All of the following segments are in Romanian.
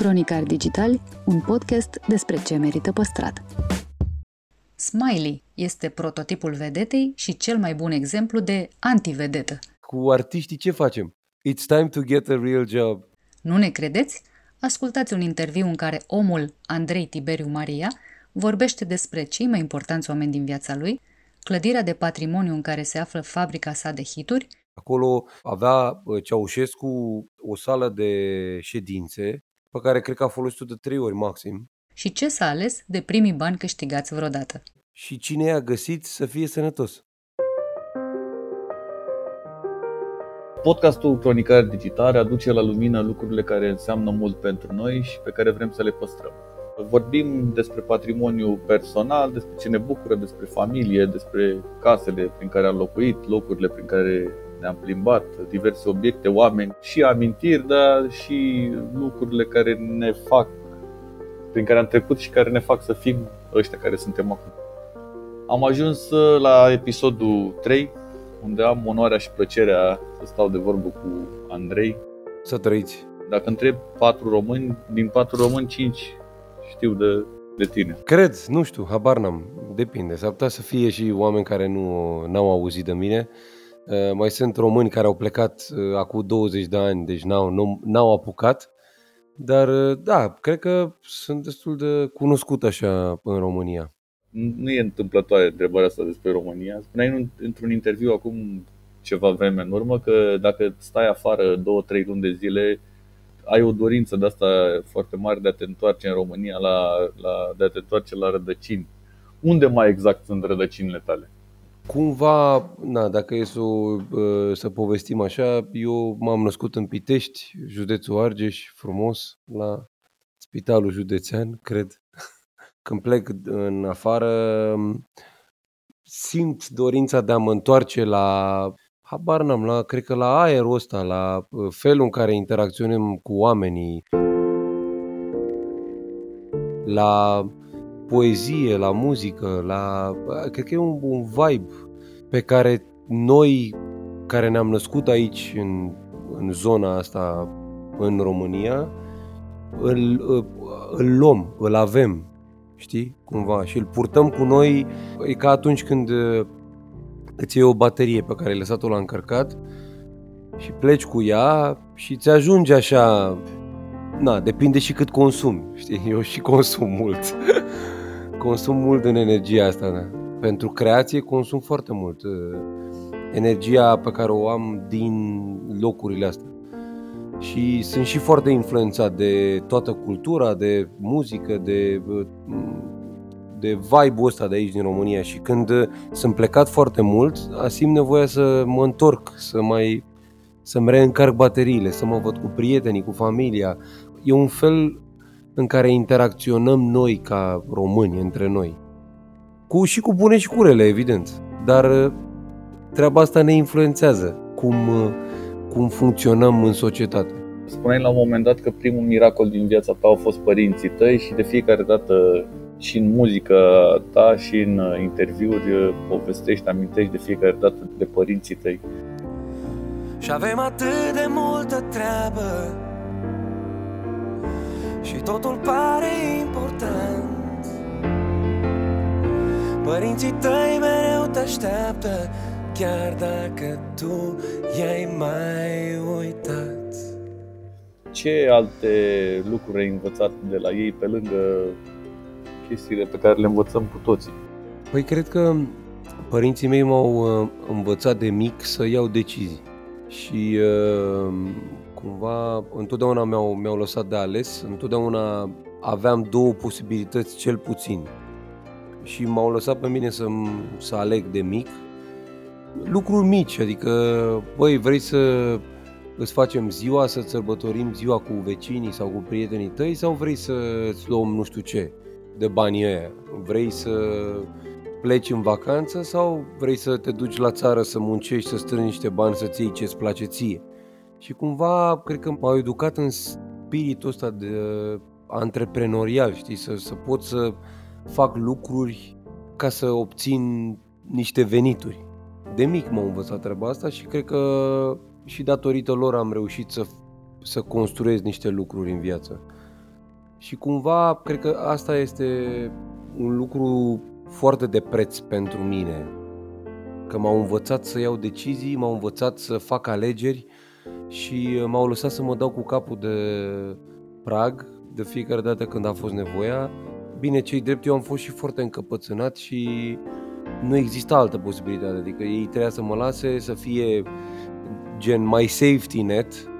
Cronicari Digitali, un podcast despre ce merită păstrat. Smiley este prototipul vedetei și cel mai bun exemplu de antivedetă. Cu artiștii ce facem? It's time to get a real job. Nu ne credeți? Ascultați un interviu în care omul Andrei Tiberiu Maria vorbește despre cei mai importanți oameni din viața lui, clădirea de patrimoniu în care se află fabrica sa de hituri. Acolo avea Ceaușescu o sală de ședințe pe care cred că a folosit-o de trei ori maxim. Și ce s-a ales de primii bani câștigați vreodată. Și cine i-a găsit să fie sănătos. Podcastul Cronicar Digital aduce la lumină lucrurile care înseamnă mult pentru noi și pe care vrem să le păstrăm. Vorbim despre patrimoniu personal, despre ce ne bucură, despre familie, despre casele prin care am locuit, locurile prin care ne-am plimbat, diverse obiecte, oameni și amintiri, dar și lucrurile care ne fac, prin care am trecut și care ne fac să fim ăștia care suntem acum. Am ajuns la episodul 3, unde am onoarea și plăcerea să stau de vorbă cu Andrei. Să trăiți! Dacă întreb patru români, din patru români, cinci știu de, de tine. Cred, nu știu, habar n-am, depinde. S-ar putea să fie și oameni care nu n-au auzit de mine. Uh, mai sunt români care au plecat uh, acum 20 de ani, deci n-au, nu, n-au apucat. Dar uh, da, cred că sunt destul de cunoscut așa în România. Nu e întâmplătoare întrebarea asta despre România. Spuneai într-un interviu acum ceva vreme în urmă că dacă stai afară două, trei luni de zile, ai o dorință de asta foarte mare de a te întoarce în România, la, la, de a te întoarce la rădăcini. Unde mai exact sunt rădăcinile tale? Cumva, na, dacă e să, să povestim așa, eu m-am născut în Pitești, județul Argeș, frumos, la spitalul județean, cred. Când plec în afară, simt dorința de a mă întoarce la habar n-am, la, cred că la aerul ăsta, la felul în care interacționăm cu oamenii, la poezie, la muzică, la... Cred că e un, un vibe pe care noi, care ne-am născut aici, în, în zona asta, în România, îl, îl luăm, îl avem, știi, cumva, și îl purtăm cu noi, e ca atunci când îți iei o baterie pe care ai lăsat-o la încărcat și pleci cu ea și ți ajunge așa, na, depinde și cât consumi, știi, eu și consum mult. consum mult în energia asta, da. Pentru creație consum foarte mult uh, energia pe care o am din locurile astea. Și sunt și foarte influențat de toată cultura, de muzică, de, uh, de vibe-ul ăsta de aici din România și când uh, sunt plecat foarte mult, simt nevoia să mă întorc, să mai să-mi reîncarc bateriile, să mă văd cu prietenii, cu familia. E un fel în care interacționăm noi ca români între noi. Cu, și cu bune și cu rele, evident. Dar uh, treaba asta ne influențează cum, uh, cum funcționăm în societate. Spuneai la un moment dat că primul miracol din viața ta au fost părinții tăi și de fiecare dată și în muzica ta și în uh, interviuri povestești, amintești de fiecare dată de părinții tăi. Și avem atât de multă treabă și totul pare important. Părinții tăi mereu te așteaptă Chiar dacă tu i-ai mai uitat. Ce alte lucruri ai învățat de la ei pe lângă chestiile pe care le învățăm cu toții? Păi cred că părinții mei m-au uh, învățat de mic să iau decizii. Și uh, cumva întotdeauna mi-au, mi-au lăsat de ales, întotdeauna aveam două posibilități cel puțin. și m-au lăsat pe mine să, să aleg de mic lucruri mici, adică, băi, vrei să îți facem ziua, să sărbătorim ziua cu vecinii sau cu prietenii tăi sau vrei să îți luăm nu știu ce de banii ăia? Vrei să pleci în vacanță sau vrei să te duci la țară să muncești, să strângi niște bani, să-ți iei ce-ți place ție? Și cumva, cred că m-au educat în spiritul ăsta de antreprenorial, știi, să, să pot să fac lucruri ca să obțin niște venituri. De mic m-am învățat treaba asta și cred că și datorită lor am reușit să, să construiesc niște lucruri în viață. Și cumva, cred că asta este un lucru foarte de preț pentru mine. Că m-au învățat să iau decizii, m-au învățat să fac alegeri și m-au lăsat să mă dau cu capul de prag de fiecare dată când a fost nevoia. Bine, cei drept, eu am fost și foarte încăpățânat și nu exista altă posibilitate. Adică ei trebuia să mă lase să fie gen my safety net,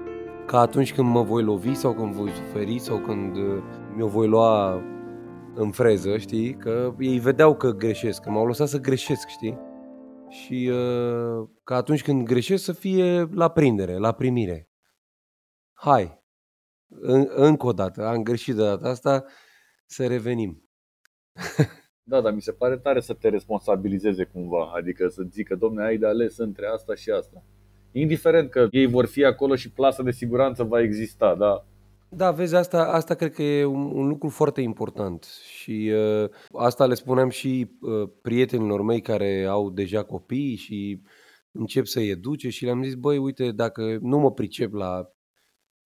ca atunci când mă voi lovi sau când voi suferi sau când uh, mi-o voi lua în freză, știi? Că ei vedeau că greșesc, că m-au lăsat să greșesc, știi? Și uh, ca atunci când greșesc să fie la prindere, la primire. Hai, în, încă o dată, am greșit de data asta, să revenim. Da, dar mi se pare tare să te responsabilizeze cumva, adică să zică, domne, ai de ales între asta și asta. Indiferent că ei vor fi acolo și plasa de siguranță va exista, da. Da, vezi, asta, asta cred că e un, un lucru foarte important și uh, asta le spuneam și uh, prietenilor mei care au deja copii și încep să-i educe și le-am zis, băi, uite, dacă nu mă pricep la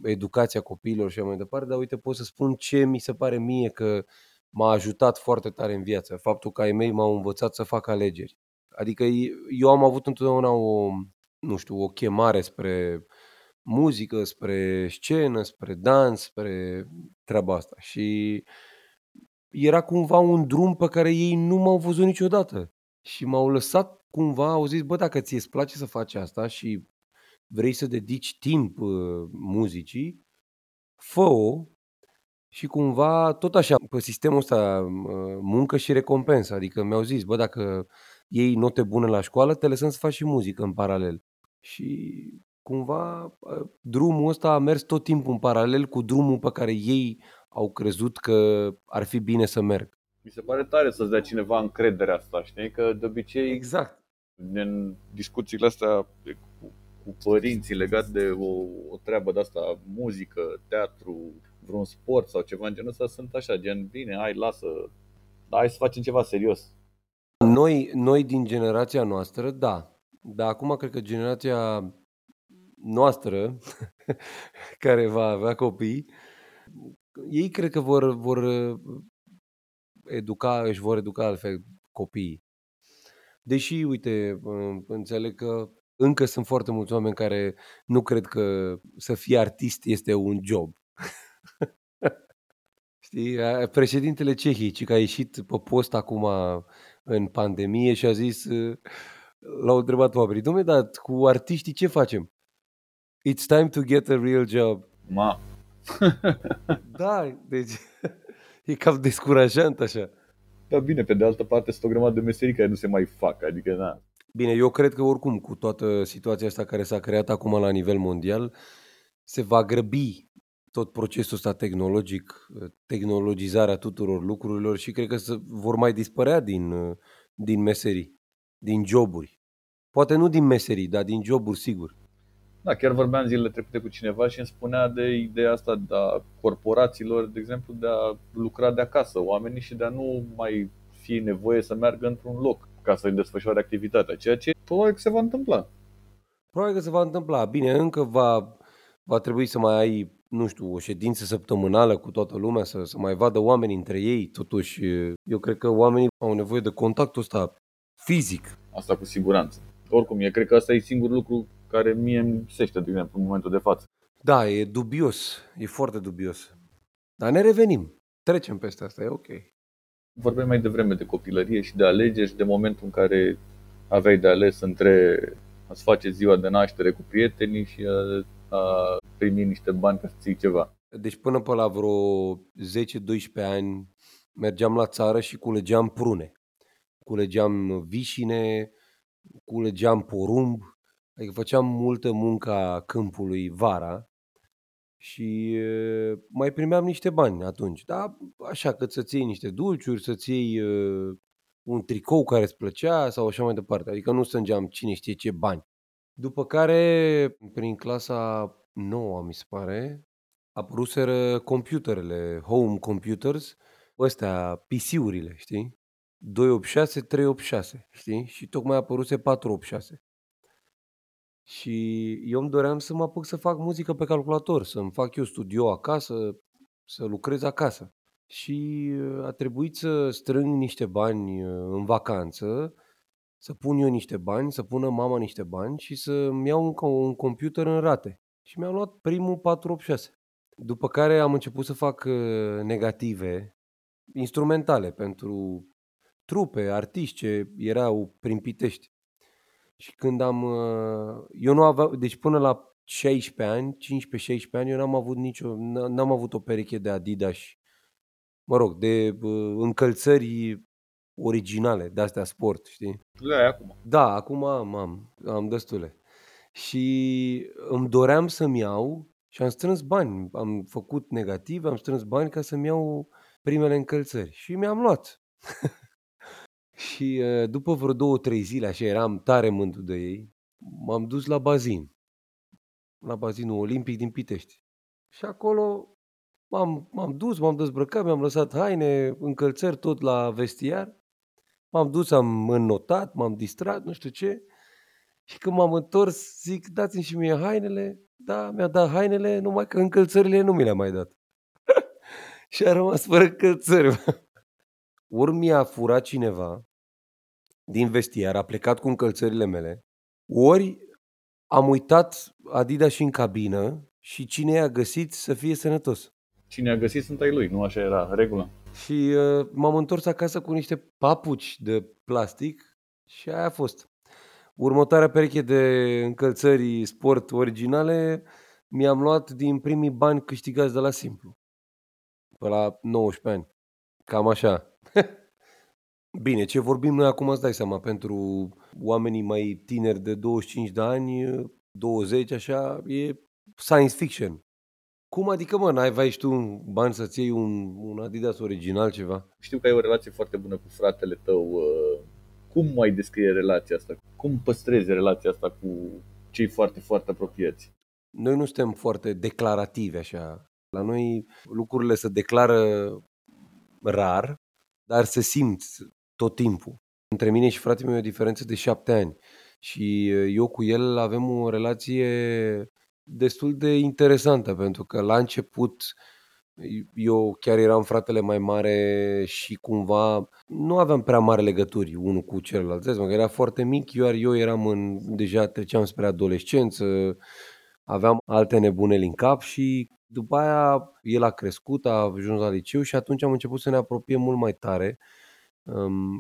educația copiilor și așa mai departe, dar uite, pot să spun ce mi se pare mie că m-a ajutat foarte tare în viață, faptul că ai mei m-au învățat să fac alegeri. Adică eu am avut întotdeauna o, nu știu, o chemare spre muzică, spre scenă, spre dans, spre treaba asta. Și era cumva un drum pe care ei nu m-au văzut niciodată. Și m-au lăsat cumva, au zis, bă, dacă ți-e place să faci asta și vrei să dedici timp uh, muzicii, fă-o și cumva tot așa, pe sistemul ăsta uh, muncă și recompensă. Adică mi-au zis, bă, dacă iei note bune la școală, te lăsăm să faci și muzică în paralel. Și cumva ă, drumul ăsta a mers tot timpul în paralel cu drumul pe care ei au crezut că ar fi bine să merg. Mi se pare tare să-ți dea cineva încrederea asta, știi? Că de obicei, exact. în discuțiile astea cu, cu părinții legat de o, o treabă de asta, muzică, teatru, vreun sport sau ceva în genul ăsta, sunt așa, gen, bine, hai, lasă, hai să facem ceva serios. Noi, noi din generația noastră, da, dar acum cred că generația noastră, care va avea copii, ei cred că vor, vor educa, își vor educa altfel copiii. Deși, uite, înțeleg că încă sunt foarte mulți oameni care nu cred că să fii artist este un job. Știi? Președintele Cehii, ci că a ieșit pe post acum în pandemie și a zis l-au întrebat oamenii, domnule, dar cu artiștii ce facem? It's time to get a real job. Ma. da, deci e cam descurajant așa. Da, bine, pe de altă parte sunt o grămadă de meserii care nu se mai fac, adică na. Bine, eu cred că oricum cu toată situația asta care s-a creat acum la nivel mondial, se va grăbi tot procesul ăsta tehnologic, tehnologizarea tuturor lucrurilor și cred că se vor mai dispărea din, din meserii, din joburi. Poate nu din meserii, dar din joburi, sigur. Da, chiar vorbeam zilele trecute cu cineva și îmi spunea de ideea asta de a corporațiilor, de exemplu, de a lucra de acasă oamenii și de a nu mai fi nevoie să meargă într-un loc ca să-și desfășoare activitatea, ceea ce probabil că se va întâmpla. Probabil că se va întâmpla. Bine, încă va, va trebui să mai ai, nu știu, o ședință săptămânală cu toată lumea, să, să mai vadă oamenii între ei. Totuși, eu cred că oamenii au nevoie de contactul ăsta fizic. Asta cu siguranță. Oricum, eu cred că asta e singurul lucru care mie îmi lipsește, de exemplu, în momentul de față. Da, e dubios, e foarte dubios. Dar ne revenim, trecem peste asta, e ok. Vorbeam mai devreme de copilărie și de alegeri și de momentul în care aveai de ales între a-ți face ziua de naștere cu prietenii și a, a primi niște bani ca să ții ceva. Deci până pe la vreo 10-12 ani mergeam la țară și culegeam prune. culegeam vișine, culegeam porumb, adică făceam multă muncă a câmpului vara și mai primeam niște bani atunci. Da, așa că să-ți iei niște dulciuri, să-ți iei un tricou care îți plăcea sau așa mai departe. Adică nu strângeam cine știe ce bani. După care, prin clasa 9, mi se pare, apăruseră computerele, home computers, ăstea, PC-urile, știi? 286, 386, știi? Și tocmai a apăruse 486. Și eu îmi doream să mă apuc să fac muzică pe calculator, să-mi fac eu studio acasă, să lucrez acasă. Și uh, a trebuit să strâng niște bani uh, în vacanță, să pun eu niște bani, să pună mama niște bani și să-mi iau un, un computer în rate. Și mi-am luat primul 486. După care am început să fac uh, negative instrumentale pentru trupe, artiști ce erau prin Pitești. Și când am... Uh, eu nu aveam... Deci până la 16 ani, 15-16 ani, eu n-am avut nicio... N-am avut o pereche de Adidas, mă rog, de uh, încălțări originale, de astea sport, știi? Le ai acum. Da, acum am, am, am destule. Și îmi doream să-mi iau și am strâns bani. Am făcut negativ, am strâns bani ca să-mi iau primele încălțări. Și mi-am luat. și după vreo două, trei zile, așa eram tare mândru de ei, m-am dus la bazin. La bazinul olimpic din Pitești. Și acolo m-am, m-am dus, m-am dezbrăcat, mi-am lăsat haine, încălțări tot la vestiar. M-am dus, am înnotat, m-am distrat, nu știu ce. Și când m-am întors, zic, dați-mi și mie hainele. Da, mi-a dat hainele, numai că încălțările nu mi le-a mai dat. și a rămas fără încălțări. Ori mi-a furat cineva din vestiar, a plecat cu încălțările mele, ori am uitat Adidas și în cabină și cine i-a găsit să fie sănătos. Cine a găsit sunt ai lui, nu așa era regula. Și uh, m-am întors acasă cu niște papuci de plastic și aia a fost. Următoarea pereche de încălțări sport originale mi-am luat din primii bani câștigați de la Simplu. Pe la 19 ani. Cam așa. Bine, ce vorbim noi acum îți dai seama, pentru oamenii mai tineri de 25 de ani, 20, așa, e science fiction. Cum adică, mă, n-ai vai și tu bani să-ți iei un, un Adidas original, ceva? Știu că ai o relație foarte bună cu fratele tău. Uh, cum mai descrie relația asta? Cum păstrezi relația asta cu cei foarte, foarte apropiați? Noi nu suntem foarte declarativi așa. La noi lucrurile se declară rar, dar se simt tot timpul. Între mine și fratele meu e o diferență de șapte ani și uh, eu cu el avem o relație destul de interesantă, pentru că la început eu chiar eram fratele mai mare și cumva nu aveam prea mari legături unul cu celălalt. Zici, că era foarte mic, iar eu eram în, deja treceam spre adolescență, aveam alte nebuneli în cap și după aia el a crescut, a ajuns la liceu și atunci am început să ne apropiem mult mai tare.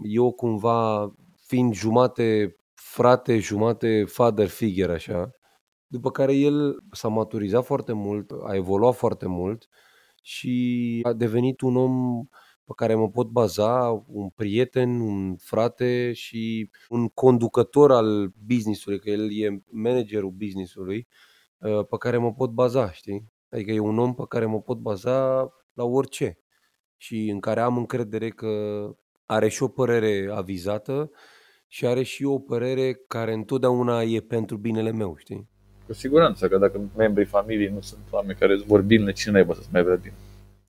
Eu cumva fiind jumate frate, jumate father figure așa, după care el s-a maturizat foarte mult, a evoluat foarte mult și a devenit un om pe care mă pot baza, un prieten, un frate și un conducător al businessului, că el e managerul businessului, ă, pe care mă pot baza, știi? Adică e un om pe care mă pot baza la orice și în care am încredere că are și o părere avizată și are și o părere care întotdeauna e pentru binele meu, știi? Cu siguranță că dacă membrii familiei nu sunt oameni care îți vor bine, cine naiba să-ți mai vrea bine?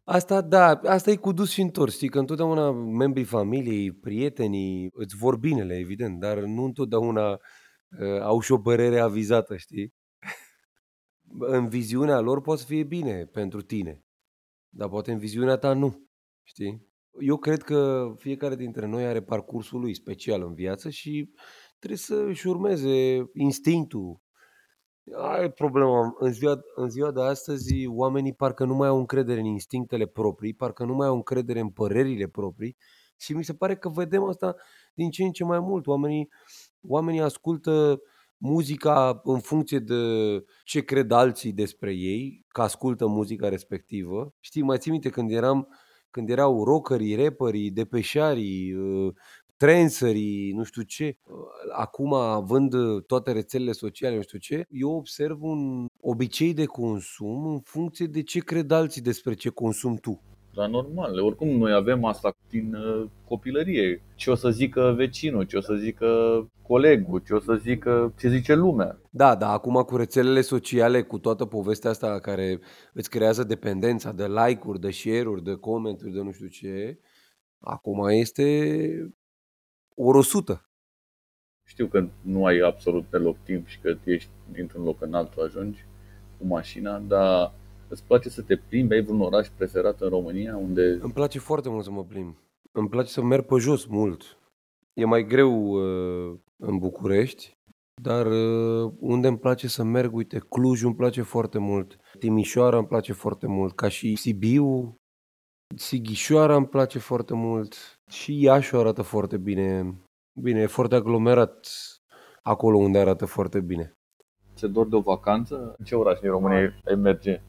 Asta, da, asta e cu dus și întors, știi, că întotdeauna membrii familiei, prietenii îți vor binele, evident, dar nu întotdeauna uh, au și o părere avizată, știi? În viziunea lor poate să fie bine pentru tine, dar poate în viziunea ta nu, știi? Eu cred că fiecare dintre noi are parcursul lui special în viață și trebuie să își urmeze instinctul, ai problema. În ziua, în ziua de astăzi, oamenii parcă nu mai au încredere în instinctele proprii, parcă nu mai au încredere în părerile proprii și mi se pare că vedem asta din ce în ce mai mult. Oamenii, oamenii ascultă muzica în funcție de ce cred alții despre ei, că ascultă muzica respectivă. Știi, mai ții minte când eram când erau rockerii, rapperii, depeșarii, uh, influencerii, nu știu ce. Acum, având toate rețelele sociale, nu știu ce, eu observ un obicei de consum în funcție de ce cred alții despre ce consum tu. Dar normal, oricum noi avem asta din uh, copilărie. Ce o să zică vecinul, ce o să zică colegul, ce o să zică ce zice lumea. Da, da, acum cu rețelele sociale, cu toată povestea asta care îți creează dependența de like-uri, de share-uri, de comenturi, de nu știu ce, acum este ori 100. Știu că nu ai absolut deloc timp și că ești dintr-un loc în altul ajungi cu mașina, dar Îți place să te plimbi? Ai vreun oraș preferat în România? Unde... Îmi place foarte mult să mă plimb. Îmi place să merg pe jos mult. E mai greu uh, în București, dar uh, unde îmi place să merg, uite, Cluj îmi place foarte mult, Timișoara îmi place foarte mult, ca și Sibiu, Sighișoara îmi place foarte mult și Iași arată foarte bine. Bine, e foarte aglomerat acolo unde arată foarte bine. Ți-e dor de o vacanță? În ce oraș din România ai merge?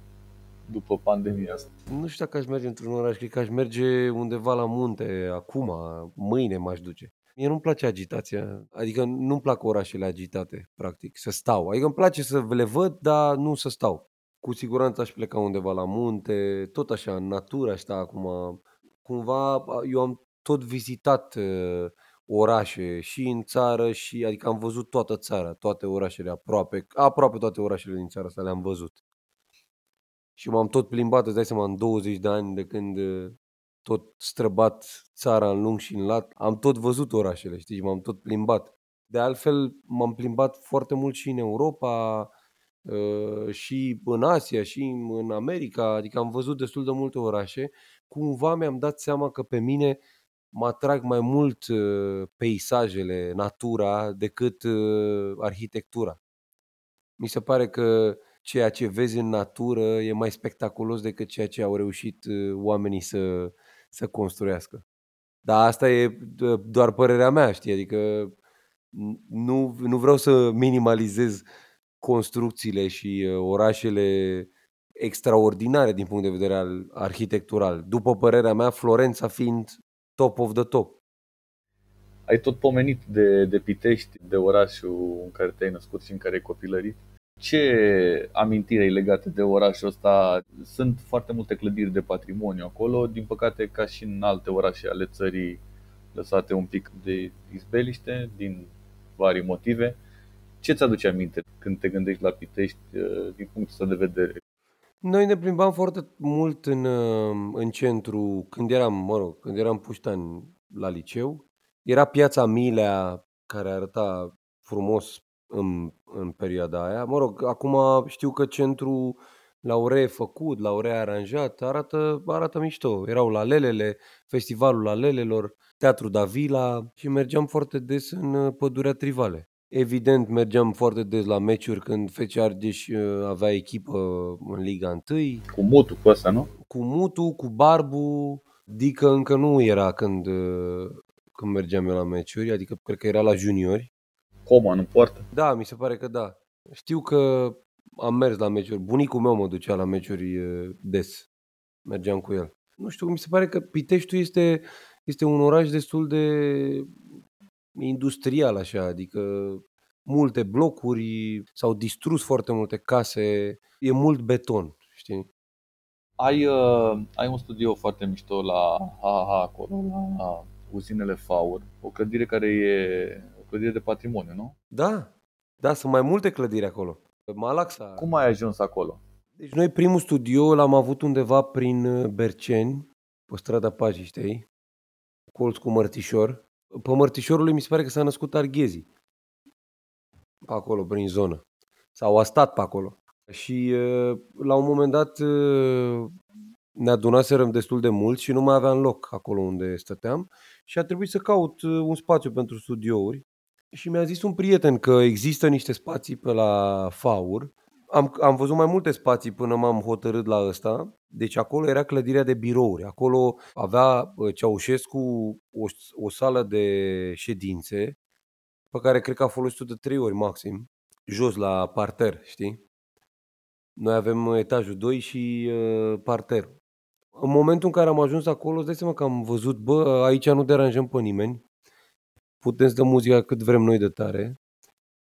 După pandemia asta? Nu știu dacă aș merge într-un oraș, cred că aș merge undeva la munte, acum, mâine m-aș duce. Mie nu-mi place agitația, adică nu-mi plac orașele agitate, practic, să stau. Adică îmi place să le văd, dar nu să stau. Cu siguranță aș pleca undeva la munte, tot așa, în natură aș sta acum. Cumva, eu am tot vizitat uh, orașe și în țară și adică am văzut toată țara, toate orașele aproape, aproape toate orașele din țara asta le-am văzut și m-am tot plimbat, îți dai seama, în 20 de ani de când uh, tot străbat țara în lung și în lat, am tot văzut orașele, știi, m-am tot plimbat. De altfel, m-am plimbat foarte mult și în Europa, uh, și în Asia, și în America, adică am văzut destul de multe orașe. Cumva mi-am dat seama că pe mine mă atrag mai mult uh, peisajele, natura, decât arhitectura. Mi se pare că ceea ce vezi în natură e mai spectaculos decât ceea ce au reușit uh, oamenii să, să construiască. Dar asta e doar părerea mea, știi? Adică nu, nu vreau să minimalizez construcțiile și uh, orașele extraordinare din punct de vedere al arhitectural. După părerea mea, Florența fiind top of the top. Ai tot pomenit de, de Pitești, de orașul în care te-ai născut și în care ai copilărit. Ce amintire legate de orașul ăsta? Sunt foarte multe clădiri de patrimoniu acolo, din păcate ca și în alte orașe ale țării lăsate un pic de izbeliște din vari motive. Ce ți aduce aminte când te gândești la Pitești uh, din punctul ăsta de vedere? Noi ne plimbam foarte mult în, uh, în centru când eram, mă rog, când eram puștani la liceu. Era piața Milea care arăta frumos în, în perioada aia. Mă rog, acum știu că centrul l-au refăcut, l-au rearanjat, arată, arată mișto. Erau la Lelele, festivalul la Lelelor, Teatru Davila și mergeam foarte des în uh, pădurea Trivale. Evident, mergeam foarte des la meciuri când FC Argeș uh, avea echipă în Liga 1. Cu Mutu, cu asta, nu? Cu Mutu, cu Barbu, Dică încă nu era când, uh, când mergeam eu la meciuri, adică cred că era la juniori. Coman în poartă? Da, mi se pare că da. Știu că am mers la meciuri. Bunicul meu mă ducea la meciuri des. Mergeam cu el. Nu știu, mi se pare că Piteștiul este, este un oraș destul de industrial așa, adică multe blocuri, s-au distrus foarte multe case, e mult beton, știi? Ai, uh, ai un studio foarte mișto la HH acolo, la uzinele Faur, o clădire care e clădire de patrimoniu, nu? Da, da, sunt mai multe clădiri acolo. Malaxa. Cum ai ajuns acolo? Deci noi primul studio l-am avut undeva prin uh, Berceni, pe strada Pajiștei, colț cu Mărtișor. Pe Mărtișorului mi se pare că s-a născut Arghezii. Pe acolo, prin zonă. Sau a stat pe acolo. Și uh, la un moment dat uh, ne adunaserăm destul de mult și nu mai aveam loc acolo unde stăteam și a trebuit să caut un spațiu pentru studiouri și mi-a zis un prieten că există niște spații pe la Faur. Am, am văzut mai multe spații până m-am hotărât la ăsta. Deci acolo era clădirea de birouri. Acolo avea Ceaușescu o, o sală de ședințe pe care cred că a folosit-o de trei ori maxim, jos la parter, știi? Noi avem etajul 2 și uh, parter. În momentul în care am ajuns acolo, îți dai seama că am văzut, bă, aici nu deranjăm pe nimeni, putem să dăm muzica cât vrem noi de tare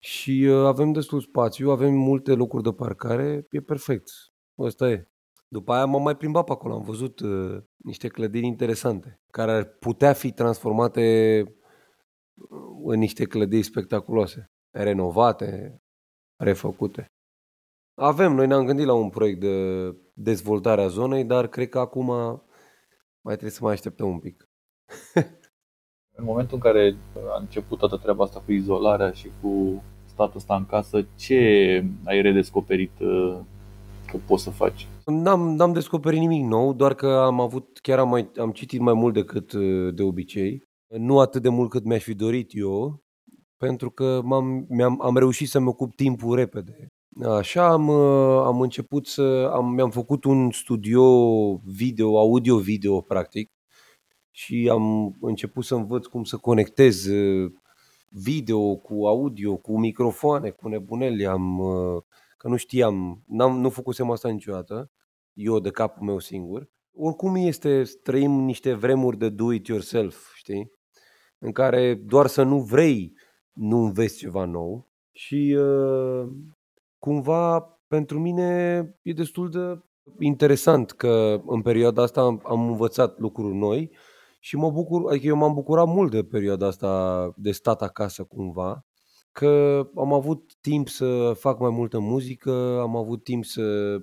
și uh, avem destul spațiu, avem multe locuri de parcare, e perfect. Ăsta e. După aia m-am mai plimbat pe acolo, am văzut uh, niște clădiri interesante, care ar putea fi transformate uh, în niște clădiri spectaculoase, renovate, refăcute. Avem, noi ne-am gândit la un proiect de dezvoltare a zonei, dar cred că acum mai trebuie să mai așteptăm un pic. în momentul în care a început toată treaba asta cu izolarea și cu statul ăsta în casă, ce ai redescoperit uh, că poți să faci? N-am, n-am descoperit nimic nou, doar că am avut, chiar am, mai, am citit mai mult decât uh, de obicei. Nu atât de mult cât mi-aș fi dorit eu, pentru că m-am, mi-am, am reușit să-mi ocup timpul repede. Așa am, uh, am început să, am, mi-am făcut un studio video, audio-video practic și am început să învăț cum să conectez uh, video cu audio, cu microfoane, cu nebuneli. Am, uh, că nu știam, n-am, nu făcusem asta niciodată, eu de capul meu singur. Oricum este, trăim niște vremuri de do-it-yourself, știi? În care doar să nu vrei, nu înveți ceva nou. Și uh, cumva pentru mine e destul de interesant că în perioada asta am, am învățat lucruri noi și mă bucur, adică eu m-am bucurat mult de perioada asta de stat acasă cumva, că am avut timp să fac mai multă muzică, am avut timp să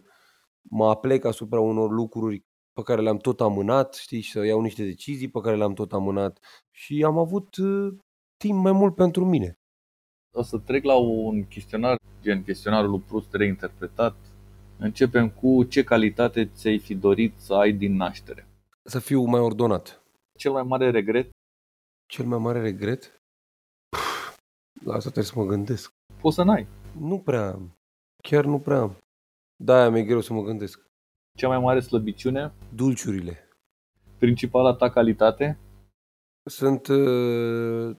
mă aplec asupra unor lucruri pe care le-am tot amânat, știi, și să iau niște decizii pe care le-am tot amânat și am avut uh, timp mai mult pentru mine. O să trec la un chestionar, gen chestionarul lui Proust reinterpretat. Începem cu ce calitate ți-ai fi dorit să ai din naștere? Să fiu mai ordonat. Cel mai mare regret? Cel mai mare regret? Pff, la asta trebuie să mă gândesc. Poți să n-ai. Nu prea am. Chiar nu prea am. Da, mi-e greu să mă gândesc. Cea mai mare slăbiciune? Dulciurile. Principala ta calitate? Sunt uh,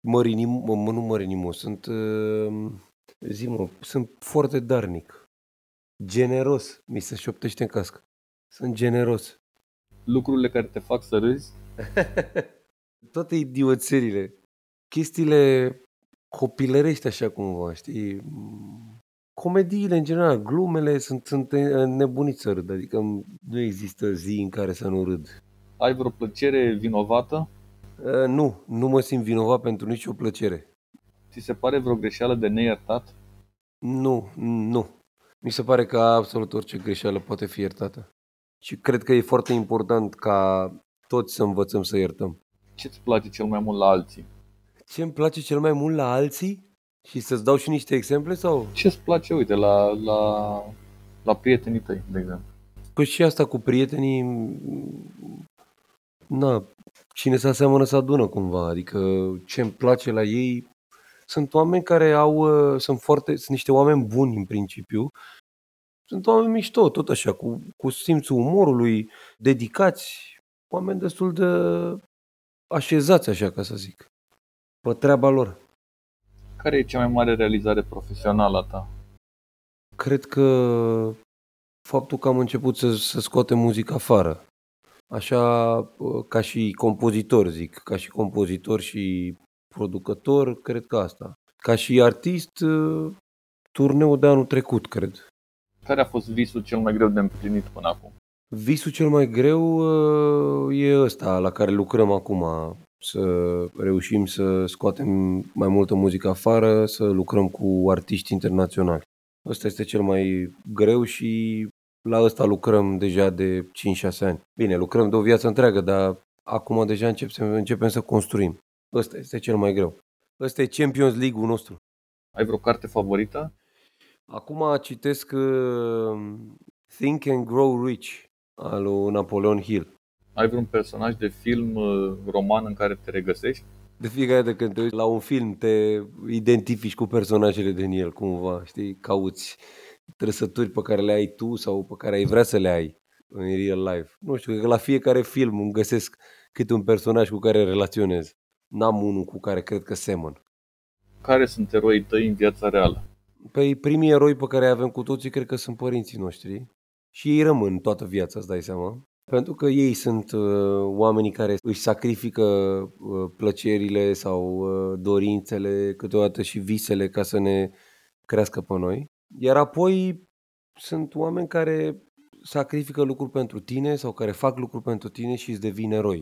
mărinim, mă, nu mărinimos, sunt, uh, zi mă, sunt foarte darnic. Generos, mi se șoptește în cască. Sunt generos. Lucrurile care te fac să râzi? Toate idioțerile. Chestiile copilărești așa cumva, știi? Comediile în general, glumele sunt, sunt nebuniți să râd, adică nu există zi în care să nu râd. Ai vreo plăcere vinovată? Uh, nu, nu mă simt vinovat pentru nicio plăcere. Ți se pare vreo greșeală de neiertat? Nu, nu. Mi se pare că absolut orice greșeală poate fi iertată. Și cred că e foarte important ca toți să învățăm să iertăm. Ce îți place cel mai mult la alții? Ce îmi place cel mai mult la alții? Și să-ți dau și niște exemple sau? Ce îți place, uite, la, la, la prietenii tăi, de exemplu? Păi și asta cu prietenii, na, cine se aseamănă să adună cumva, adică ce îmi place la ei, sunt oameni care au, uh, sunt foarte, sunt niște oameni buni în principiu, sunt oameni mișto, tot așa, cu, cu simțul umorului, dedicați, oameni destul de așezați, așa ca să zic, pe treaba lor. Care e cea mai mare realizare profesională a ta? Cred că faptul că am început să, să scoatem muzică afară. Așa ca și compozitor, zic, ca și compozitor și producător, cred că asta. Ca și artist, turneul de anul trecut, cred. Care a fost visul cel mai greu de împlinit până acum? Visul cel mai greu e ăsta la care lucrăm acum, să reușim să scoatem mai multă muzică afară, să lucrăm cu artiști internaționali. Ăsta este cel mai greu și la ăsta lucrăm deja de 5-6 ani. Bine, lucrăm de o viață întreagă, dar acum deja începem, începem să construim. Ăsta este cel mai greu. Ăsta e Champions League-ul nostru. Ai vreo carte favorită? Acum citesc uh, Think and Grow Rich al lui Napoleon Hill. Ai vreun personaj de film, uh, roman în care te regăsești? De fiecare dată când te uiți la un film, te identifici cu personajele din el, cumva, știi? Cauți trăsături pe care le ai tu sau pe care ai vrea să le ai în real life. Nu știu, că la fiecare film îmi găsesc câte un personaj cu care relaționez. N-am unul cu care cred că semăn. Care sunt eroii tăi în viața reală? Păi primii eroi pe care avem cu toții cred că sunt părinții noștri. Și ei rămân toată viața, îți dai seama. Pentru că ei sunt uh, oamenii care își sacrifică uh, plăcerile sau uh, dorințele, câteodată și visele ca să ne crească pe noi. Iar apoi sunt oameni care sacrifică lucruri pentru tine sau care fac lucruri pentru tine și îți devin eroi.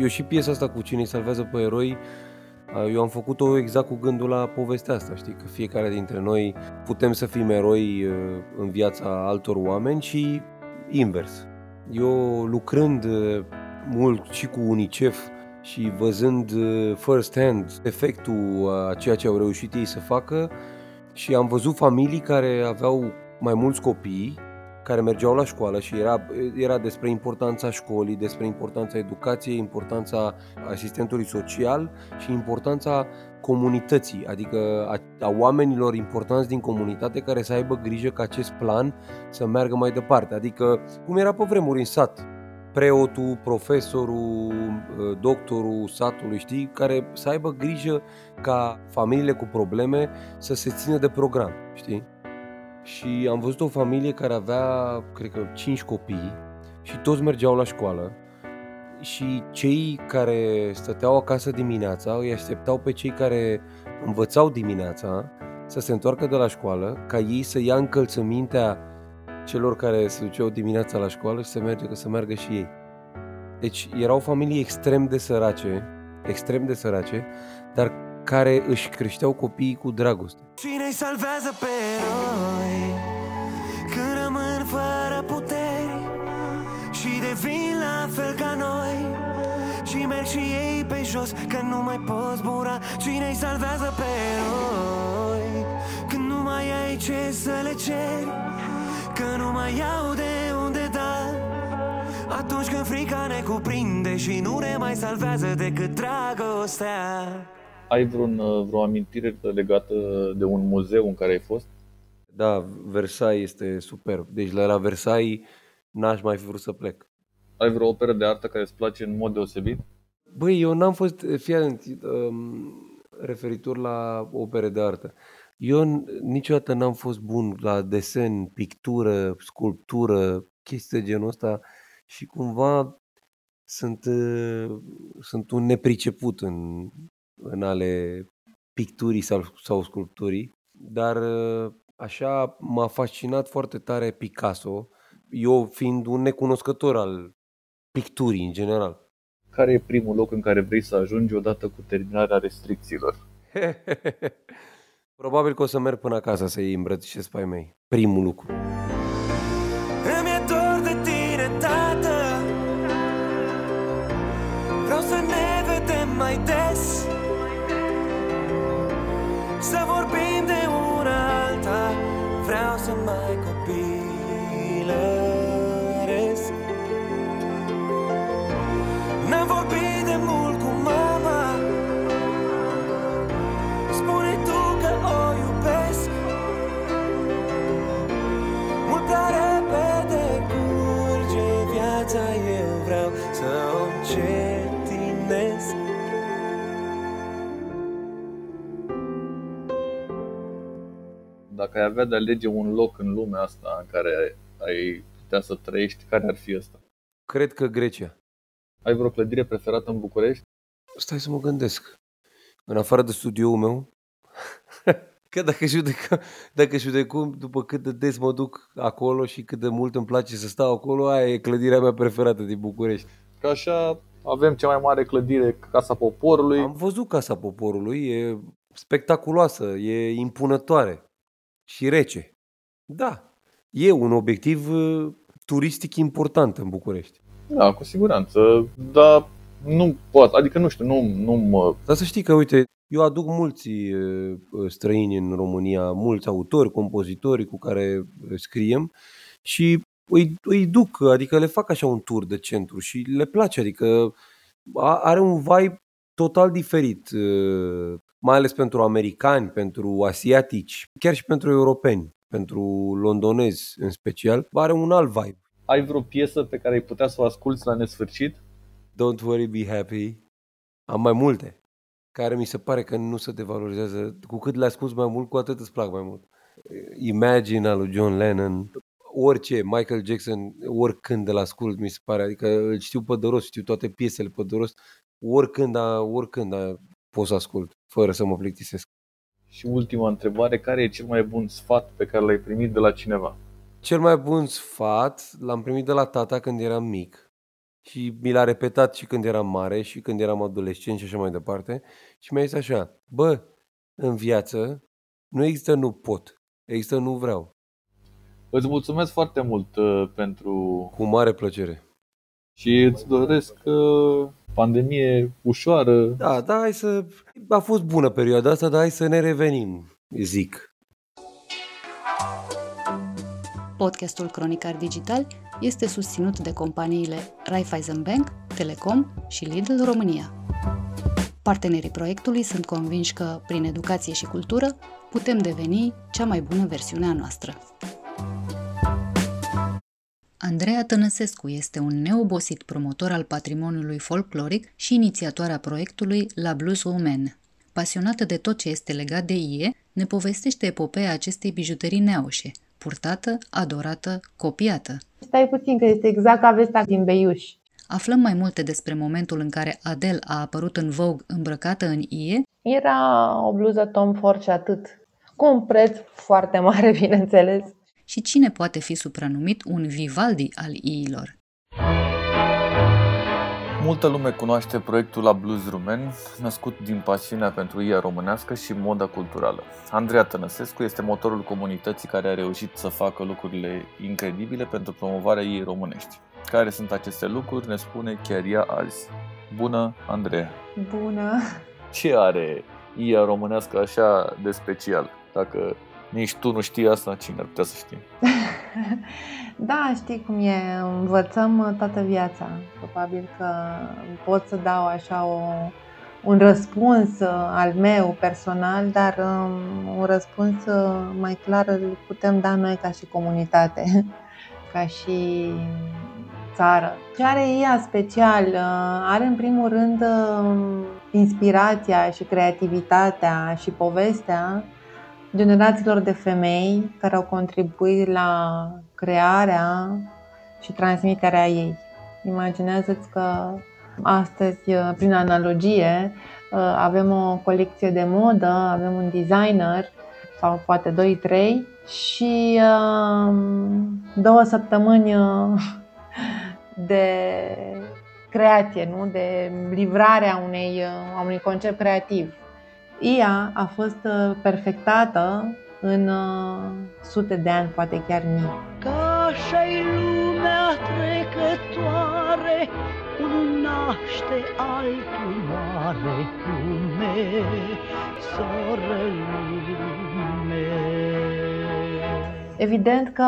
Eu și piesa asta cu cine salvează pe eroi, eu am făcut-o exact cu gândul la povestea asta, știi, că fiecare dintre noi putem să fim eroi în viața altor oameni și invers. Eu lucrând mult și cu UNICEF și văzând first hand efectul a ceea ce au reușit ei să facă și am văzut familii care aveau mai mulți copii care mergeau la școală și era, era despre importanța școlii, despre importanța educației, importanța asistentului social și importanța comunității, adică a, a oamenilor importanți din comunitate care să aibă grijă ca acest plan să meargă mai departe. Adică cum era pe vremuri în sat, preotul, profesorul, doctorul satului, știi, care să aibă grijă ca familiile cu probleme să se țină de program, știi? Și am văzut o familie care avea, cred că, 5 copii și toți mergeau la școală și cei care stăteau acasă dimineața îi așteptau pe cei care învățau dimineața să se întoarcă de la școală ca ei să ia încălțămintea celor care se duceau dimineața la școală și să meargă, să meargă și ei. Deci erau familii extrem de sărace, extrem de sărace, dar care își creșteau copiii cu dragoste. Cine îi salvează pe eroi când rămân fără puteri și devin la fel ca noi? Și merg și ei pe jos că nu mai poți zbura. Cine îi salvează pe eroi când nu mai ai ce să le ceri? Că nu mai au de unde da. Atunci când frica ne cuprinde și nu ne mai salvează decât dragostea ai vreun, uh, vreo amintire legată de un muzeu în care ai fost? Da, Versailles este superb. Deci la, la Versailles n-aș mai fi vrut să plec. Ai vreo operă de artă care îți place în mod deosebit? Băi, eu n-am fost, fie um, referitor la opere de artă. Eu niciodată n-am fost bun la desen, pictură, sculptură, chestii de genul ăsta și cumva sunt, uh, sunt un nepriceput în, în ale picturii sau, sau sculpturii, dar uh, așa m-a fascinat foarte tare Picasso, eu fiind un necunoscător al picturii în general. Care e primul loc în care vrei să ajungi odată cu terminarea restricțiilor? Probabil că o să merg până acasă să-i îmbrățișez pe ai mei. Primul lucru. Îmi e dor de tine, tată Vreau să ne vedem mai des dacă ai avea de alege un loc în lumea asta în care ai putea să trăiești, care ar fi ăsta? Cred că Grecia. Ai vreo clădire preferată în București? Stai să mă gândesc. În afară de studioul meu, că dacă judecă, dacă judecă după cât de des mă duc acolo și cât de mult îmi place să stau acolo, aia e clădirea mea preferată din București. Că așa avem cea mai mare clădire, Casa Poporului. Am văzut Casa Poporului, e spectaculoasă, e impunătoare și rece. Da, e un obiectiv uh, turistic important în București. Da, cu siguranță, dar nu pot, adică nu știu, nu, nu mă... Dar să știi că, uite, eu aduc mulți uh, străini în România, mulți autori, compozitori cu care uh, scriem și îi, îi duc, adică le fac așa un tur de centru și le place, adică are un vibe total diferit mai ales pentru americani, pentru asiatici, chiar și pentru europeni, pentru londonezi în special, are un alt vibe. Ai vreo piesă pe care ai putea să o asculti la nesfârșit? Don't worry, be happy. Am mai multe, care mi se pare că nu se devalorizează. Cu cât le asculti mai mult, cu atât îți plac mai mult. Imagine al lui John Lennon. orice, Michael Jackson, oricând de la ascult, mi se pare, adică îl știu pe de rost, știu toate piesele pe de rost, oricând, a, oricând a, pot să ascult, fără să mă plictisesc. Și ultima întrebare, care e cel mai bun sfat pe care l-ai primit de la cineva? Cel mai bun sfat l-am primit de la tata când eram mic și mi l-a repetat și când eram mare și când eram adolescent și așa mai departe și mi-a zis așa, bă, în viață nu există nu pot, există nu vreau. Îți mulțumesc foarte mult uh, pentru... Cu mare plăcere. Și îți doresc uh, pandemie ușoară. Da, da, hai să... A fost bună perioada asta, dar hai să ne revenim, zic. Podcastul Cronicar Digital este susținut de companiile Raiffeisen Bank, Telecom și Lidl România. Partenerii proiectului sunt convinși că, prin educație și cultură, putem deveni cea mai bună versiune a noastră. Andreea Tănăsescu este un neobosit promotor al patrimoniului folcloric și inițiatoarea proiectului La Blues Women. Pasionată de tot ce este legat de ie, ne povestește epopeea acestei bijuterii neaușe, purtată, adorată, copiată. Stai puțin că este exact ca vesta din Beiuș. Aflăm mai multe despre momentul în care Adele a apărut în Vogue îmbrăcată în ie. Era o bluză Tom Ford și atât. Cu un preț foarte mare, bineînțeles. Și cine poate fi supranumit un Vivaldi al iilor? Multă lume cunoaște proiectul la Blues Rumen, născut din pasiunea pentru ea românească și moda culturală. Andreea Tănăsescu este motorul comunității care a reușit să facă lucrurile incredibile pentru promovarea ei românești. Care sunt aceste lucruri, ne spune chiar ea azi. Bună, Andreea! Bună! Ce are ea românească așa de special? Dacă nici tu nu știi asta, cine ar putea să știe? da, știi cum e, învățăm toată viața. Probabil că pot să dau așa o, un răspuns al meu personal, dar um, un răspuns mai clar îl putem da noi ca și comunitate, ca și țară. Ce are ea special? Are în primul rând inspirația și creativitatea și povestea generațiilor de femei care au contribuit la crearea și transmiterea ei. Imaginează-ți că astăzi, prin analogie, avem o colecție de modă, avem un designer sau poate 2-3 și um, două săptămâni de creație, nu? de livrarea unei, a unui concept creativ. IA a fost uh, perfectată în uh, sute de ani, poate chiar mii. Ca așa lumea trecătoare, unul naște, altul mare lume, soră lume. Evident că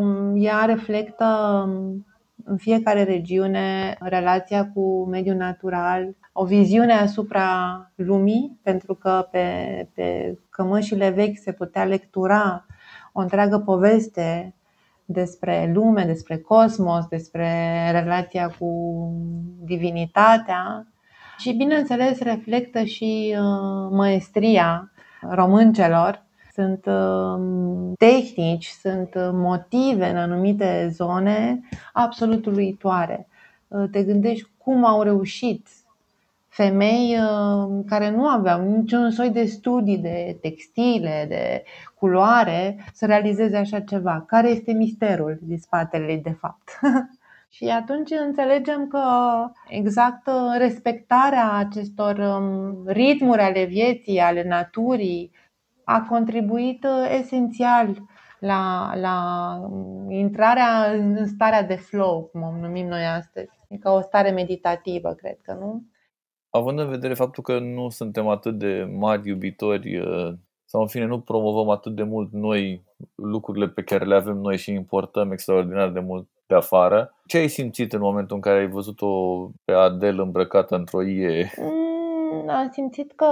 um, ea reflectă um, în fiecare regiune relația cu mediul natural, o viziune asupra lumii, pentru că pe, pe cămășile vechi se putea lectura o întreagă poveste despre lume, despre cosmos, despre relația cu divinitatea și, bineînțeles, reflectă și uh, maestria româncelor. Sunt uh, tehnici, sunt motive în anumite zone absolut uluitoare. Uh, te gândești cum au reușit femei uh, care nu aveau niciun soi de studii de textile, de culoare, să realizeze așa ceva. Care este misterul din spatele de fapt? Și atunci înțelegem că exact uh, respectarea acestor um, ritmuri ale vieții, ale naturii, a contribuit uh, esențial la, la um, intrarea în starea de flow, cum o numim noi astăzi. Ca o stare meditativă, cred că, nu? Având în vedere faptul că nu suntem atât de mari iubitori uh, sau în fine nu promovăm atât de mult noi lucrurile pe care le avem noi și importăm extraordinar de mult de afară. Ce ai simțit în momentul în care ai văzut-o pe Adele îmbrăcată într-o ie? Mm, am simțit că,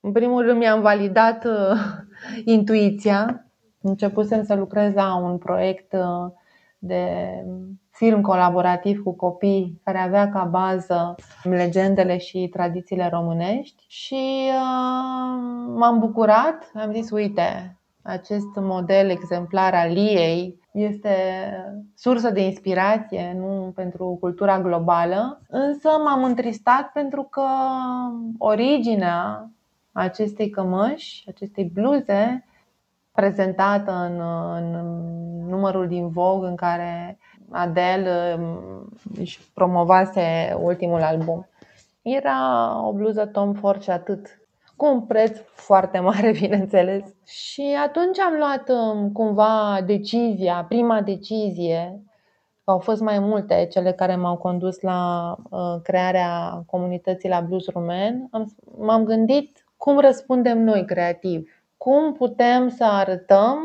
în primul rând, mi-am validat uh, intuiția. Începusem să lucrez la un proiect uh, de film colaborativ cu copii care avea ca bază legendele și tradițiile românești și uh, m-am bucurat, am zis, uite, acest model exemplar al ei este sursă de inspirație nu pentru cultura globală, însă m-am întristat pentru că originea acestei cămăși, acestei bluze, prezentată în, în numărul din Vogue în care Adele um, își promovase ultimul album. Era o bluză Tom Ford și atât cu un preț foarte mare, bineînțeles. Și atunci am luat um, cumva decizia, prima decizie, că au fost mai multe cele care m-au condus la uh, crearea comunității la Blues Rumen. Am, m-am gândit cum răspundem noi creativ, cum putem să arătăm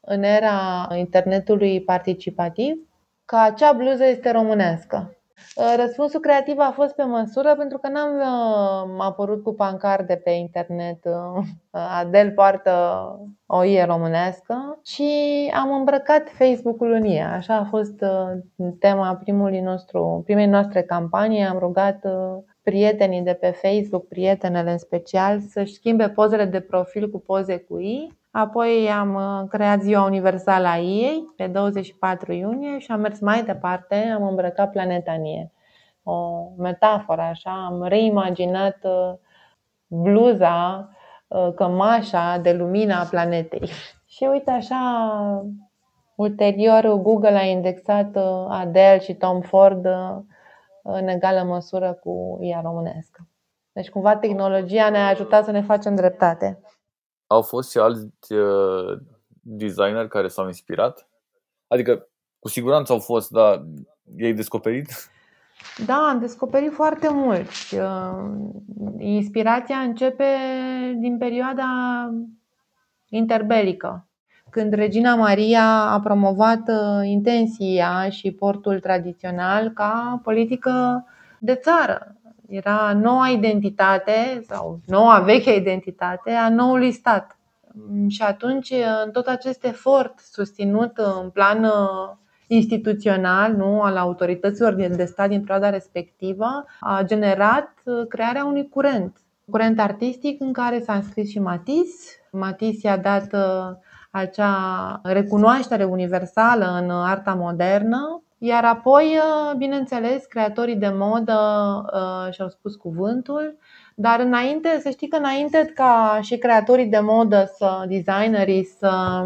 în era internetului participativ că acea bluză este românească. Uh, răspunsul creativ a fost pe măsură pentru că n-am uh, apărut cu pancarde pe internet uh, Adel poartă o ie românească și am îmbrăcat Facebook-ul în ea. Așa a fost tema primului nostru, primei noastre campanii. Am rugat prietenii de pe Facebook, prietenele în special, să-și schimbe pozele de profil cu poze cu ei Apoi am uh, creat Ziua Universală a ei pe 24 iunie și am mers mai departe, am îmbrăcat planeta în ei. O metaforă așa, am reimaginat uh, bluza, uh, cămașa de lumina a planetei. Și uite așa, ulterior Google a indexat Adele și Tom Ford în egală măsură cu ea românească. Deci cumva tehnologia ne-a ajutat să ne facem dreptate au fost și alți uh, designeri care s-au inspirat? Adică, cu siguranță au fost, dar ei descoperit? Da, am descoperit foarte mult. Uh, inspirația începe din perioada interbelică, când Regina Maria a promovat uh, intensia și portul tradițional ca politică de țară. Era noua identitate sau noua veche identitate a noului stat. Și atunci, în tot acest efort susținut în plan uh, instituțional nu, al autorităților de stat din perioada respectivă, a generat uh, crearea unui curent. Curent artistic în care s-a înscris și Matisse. Matisse i-a dat uh, acea recunoaștere universală în arta modernă iar apoi, uh, bineînțeles, creatorii de modă uh, și-au spus cuvântul, dar înainte, să știi că înainte ca și creatorii de modă, să designerii să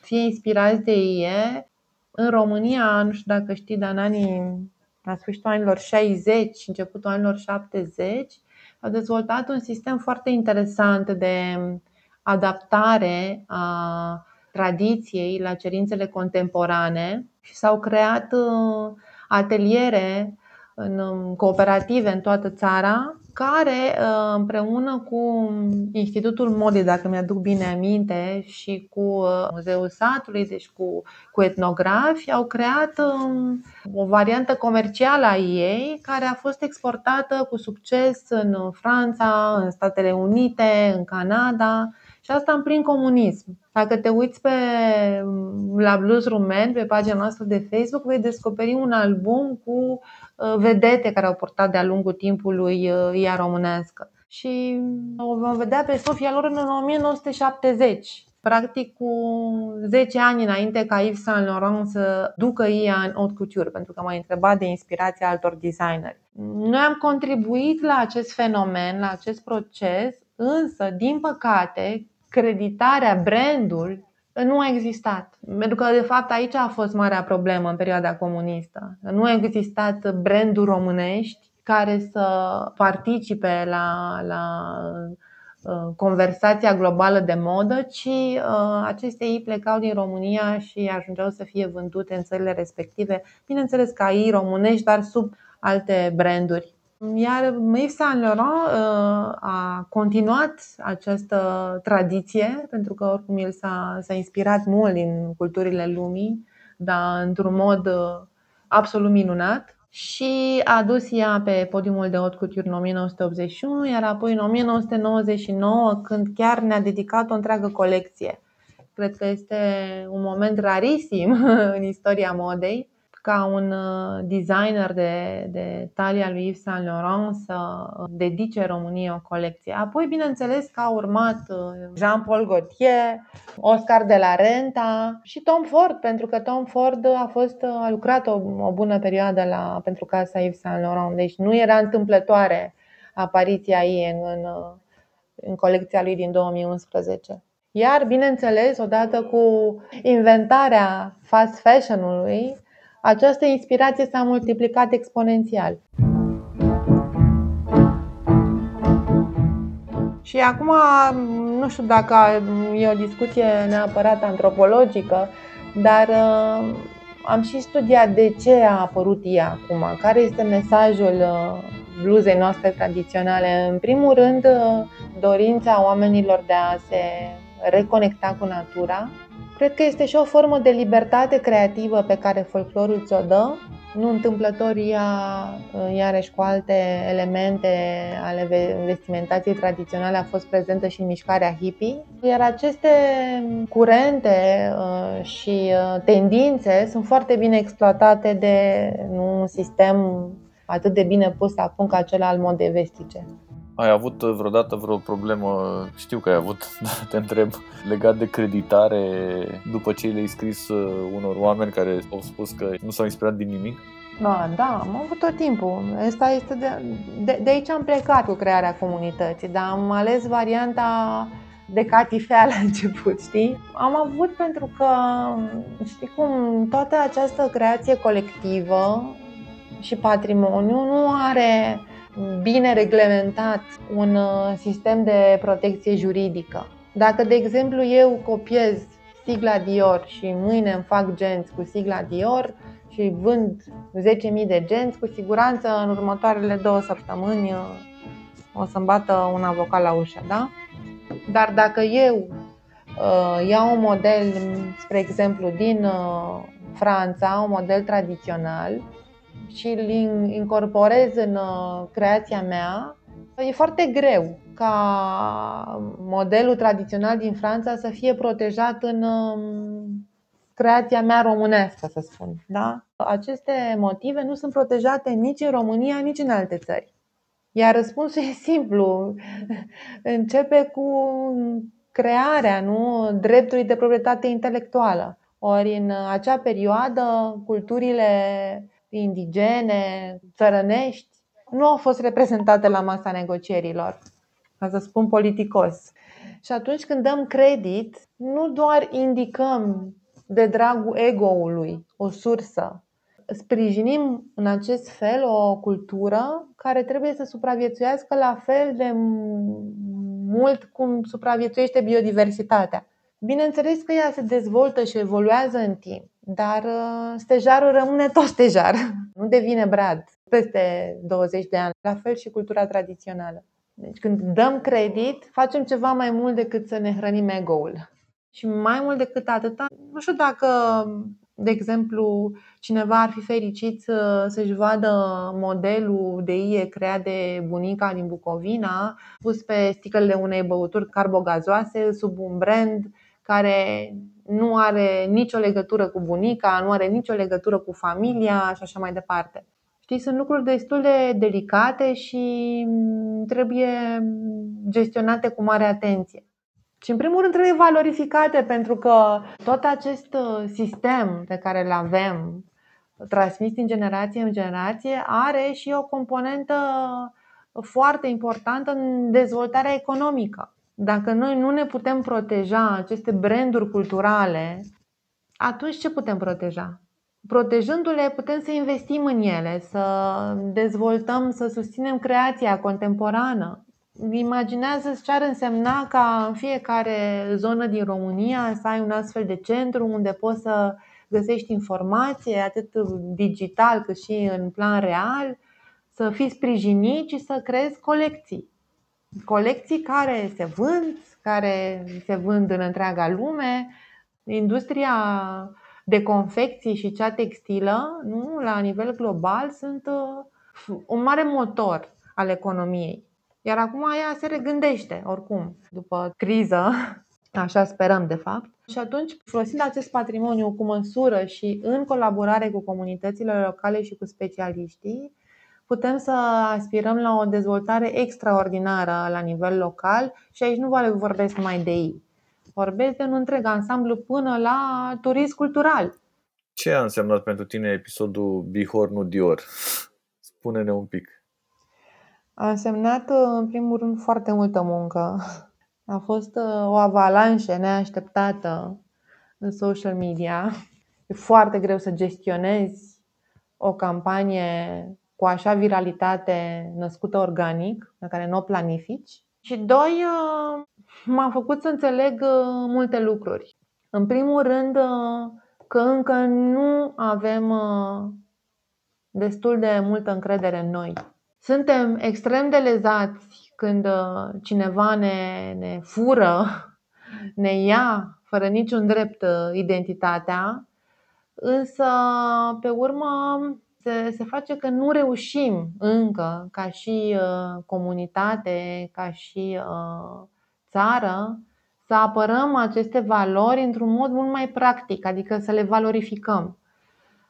fie inspirați de ei, în România, nu știu dacă știi, dar în anii, la sfârșitul anilor 60, începutul anilor 70, au dezvoltat un sistem foarte interesant de adaptare a tradiției la cerințele contemporane și s-au creat uh, ateliere în um, cooperative în toată țara care uh, împreună cu Institutul Modei, dacă mi-aduc bine aminte, și cu uh, Muzeul Satului, deci cu, cu etnografi, au creat um, o variantă comercială a ei care a fost exportată cu succes în Franța, în Statele Unite, în Canada și asta în plin comunism. Dacă te uiți pe, la Blues Rumen, pe pagina noastră de Facebook, vei descoperi un album cu uh, vedete care au portat de-a lungul timpului uh, ea românească. Și o vom vedea pe Sofia lor în 1970 practic cu 10 ani înainte ca Yves Saint Laurent să ducă ea în haute couture, pentru că m-a întrebat de inspirația altor designeri. Noi am contribuit la acest fenomen, la acest proces, însă, din păcate, creditarea, brandul nu a existat. Pentru că, de fapt, aici a fost marea problemă în perioada comunistă. Nu a existat branduri românești care să participe la, la uh, conversația globală de modă, ci uh, aceste ei plecau din România și ajungeau să fie vândute în țările respective, bineînțeles ca ei românești, dar sub alte branduri. Iar Yves Saint Laurent uh, a continuat această tradiție, pentru că oricum el s-a, s-a inspirat mult din culturile lumii, dar într-un mod uh, absolut minunat și a dus ea pe podiumul de haute couture în 1981, iar apoi în 1999, când chiar ne-a dedicat o întreagă colecție. Cred că este un moment rarisim în istoria modei ca un uh, designer de, de talia lui Yves Saint Laurent să dedice României o colecție. Apoi, bineînțeles, că a urmat uh, Jean-Paul Gaultier, Oscar de la Renta și Tom Ford, pentru că Tom Ford a fost a lucrat o, o bună perioadă la, pentru casa Yves Saint Laurent, deci nu era întâmplătoare apariția ei în, în, în colecția lui din 2011. Iar, bineînțeles, odată cu inventarea fast fashion-ului, această inspirație s-a multiplicat exponențial. Și acum, nu știu dacă e o discuție neapărat antropologică, dar uh, am și studiat de ce a apărut ea acum, care este mesajul uh, bluzei noastre tradiționale. În primul rând, uh, dorința oamenilor de a se reconecta cu natura. Cred că este și o formă de libertate creativă pe care folclorul ți-o dă. Nu întâmplător ea, iarăși cu alte elemente ale vestimentației tradiționale, a fost prezentă și în mișcarea hippie. Iar aceste curente uh, și uh, tendințe sunt foarte bine exploatate de un sistem atât de bine pus la punct ca cel al modei vestice. Ai avut vreodată vreo problemă, știu că ai avut, te întreb, legat de creditare după ce le-ai scris uh, unor oameni care au spus că nu s-au inspirat din nimic? Da, da, am avut tot timpul. Asta este de, de, de aici am plecat cu crearea comunității, dar am ales varianta de catifea la început, știi? Am avut pentru că, știi cum, toată această creație colectivă și patrimoniu nu are bine reglementat un uh, sistem de protecție juridică. Dacă, de exemplu, eu copiez sigla Dior și mâine îmi fac genți cu sigla Dior și vând 10.000 de genți, cu siguranță în următoarele două săptămâni uh, o să-mi bată un avocat la ușă, da? Dar dacă eu uh, iau un model, spre exemplu, din uh, Franța, un model tradițional, și îl incorporez în uh, creația mea, e foarte greu ca modelul tradițional din Franța să fie protejat în um, creația mea românească, să spun. Da? Aceste motive nu sunt protejate nici în România, nici în alte țări. Iar răspunsul e simplu. Începe cu crearea nu? dreptului de proprietate intelectuală. Ori în acea perioadă, culturile indigene, țărănești, nu au fost reprezentate la masa negocierilor, ca să spun politicos. Și atunci când dăm credit, nu doar indicăm de dragul ego-ului o sursă, sprijinim în acest fel o cultură care trebuie să supraviețuiască la fel de mult cum supraviețuiește biodiversitatea. Bineînțeles că ea se dezvoltă și evoluează în timp, dar uh, stejarul rămâne tot stejar, nu devine brad peste 20 de ani. La fel și cultura tradițională. Deci când dăm credit, facem ceva mai mult decât să ne hrănim ego-ul. Și mai mult decât atâta, nu știu dacă, de exemplu, cineva ar fi fericit să, să-și vadă modelul de ie creat de bunica din Bucovina, pus pe sticlele unei băuturi carbogazoase sub un brand care nu are nicio legătură cu bunica, nu are nicio legătură cu familia și așa mai departe. Știi, sunt lucruri destul de delicate și mm, trebuie gestionate cu mare atenție. Și în primul rând trebuie valorificate pentru că tot acest uh, sistem pe care îl avem, transmis din generație în generație, are și o componentă foarte importantă în dezvoltarea economică. Dacă noi nu ne putem proteja aceste branduri culturale, atunci ce putem proteja? Protejându-le, putem să investim în ele, să dezvoltăm, să susținem creația contemporană. Imaginează ce ar însemna ca în fiecare zonă din România să ai un astfel de centru unde poți să găsești informație, atât digital cât și în plan real, să fii sprijinit și să creezi colecții colecții care se vând, care se vând în întreaga lume. Industria de confecții și cea textilă, nu, la nivel global, sunt uh, un mare motor al economiei. Iar acum ea se regândește, oricum, după criză, Așa sperăm, de fapt. Și atunci, folosind acest patrimoniu cu măsură și în colaborare cu comunitățile locale și cu specialiștii, putem să aspirăm la o dezvoltare extraordinară la nivel local și aici nu vorbesc numai de ei. Vorbesc de un întreg ansamblu până la turism cultural. Ce a însemnat pentru tine episodul Bihor, nu Dior? Spune-ne un pic. A însemnat, în primul rând, foarte multă muncă. A fost uh, o avalanșă neașteptată în social media. E foarte greu să gestionezi o campanie cu așa viralitate născută organic, pe care nu o planifici. Și doi, uh, m-a făcut să înțeleg uh, multe lucruri. În primul rând, că încă nu avem destul de multă încredere în noi. Suntem extrem de lezați când uh, cineva ne, ne fură, ne ia fără niciun drept uh, identitatea, însă pe urmă se, se face că nu reușim încă ca și uh, comunitate, ca și țară să apărăm aceste valori într-un mod mult mai practic, adică să le valorificăm.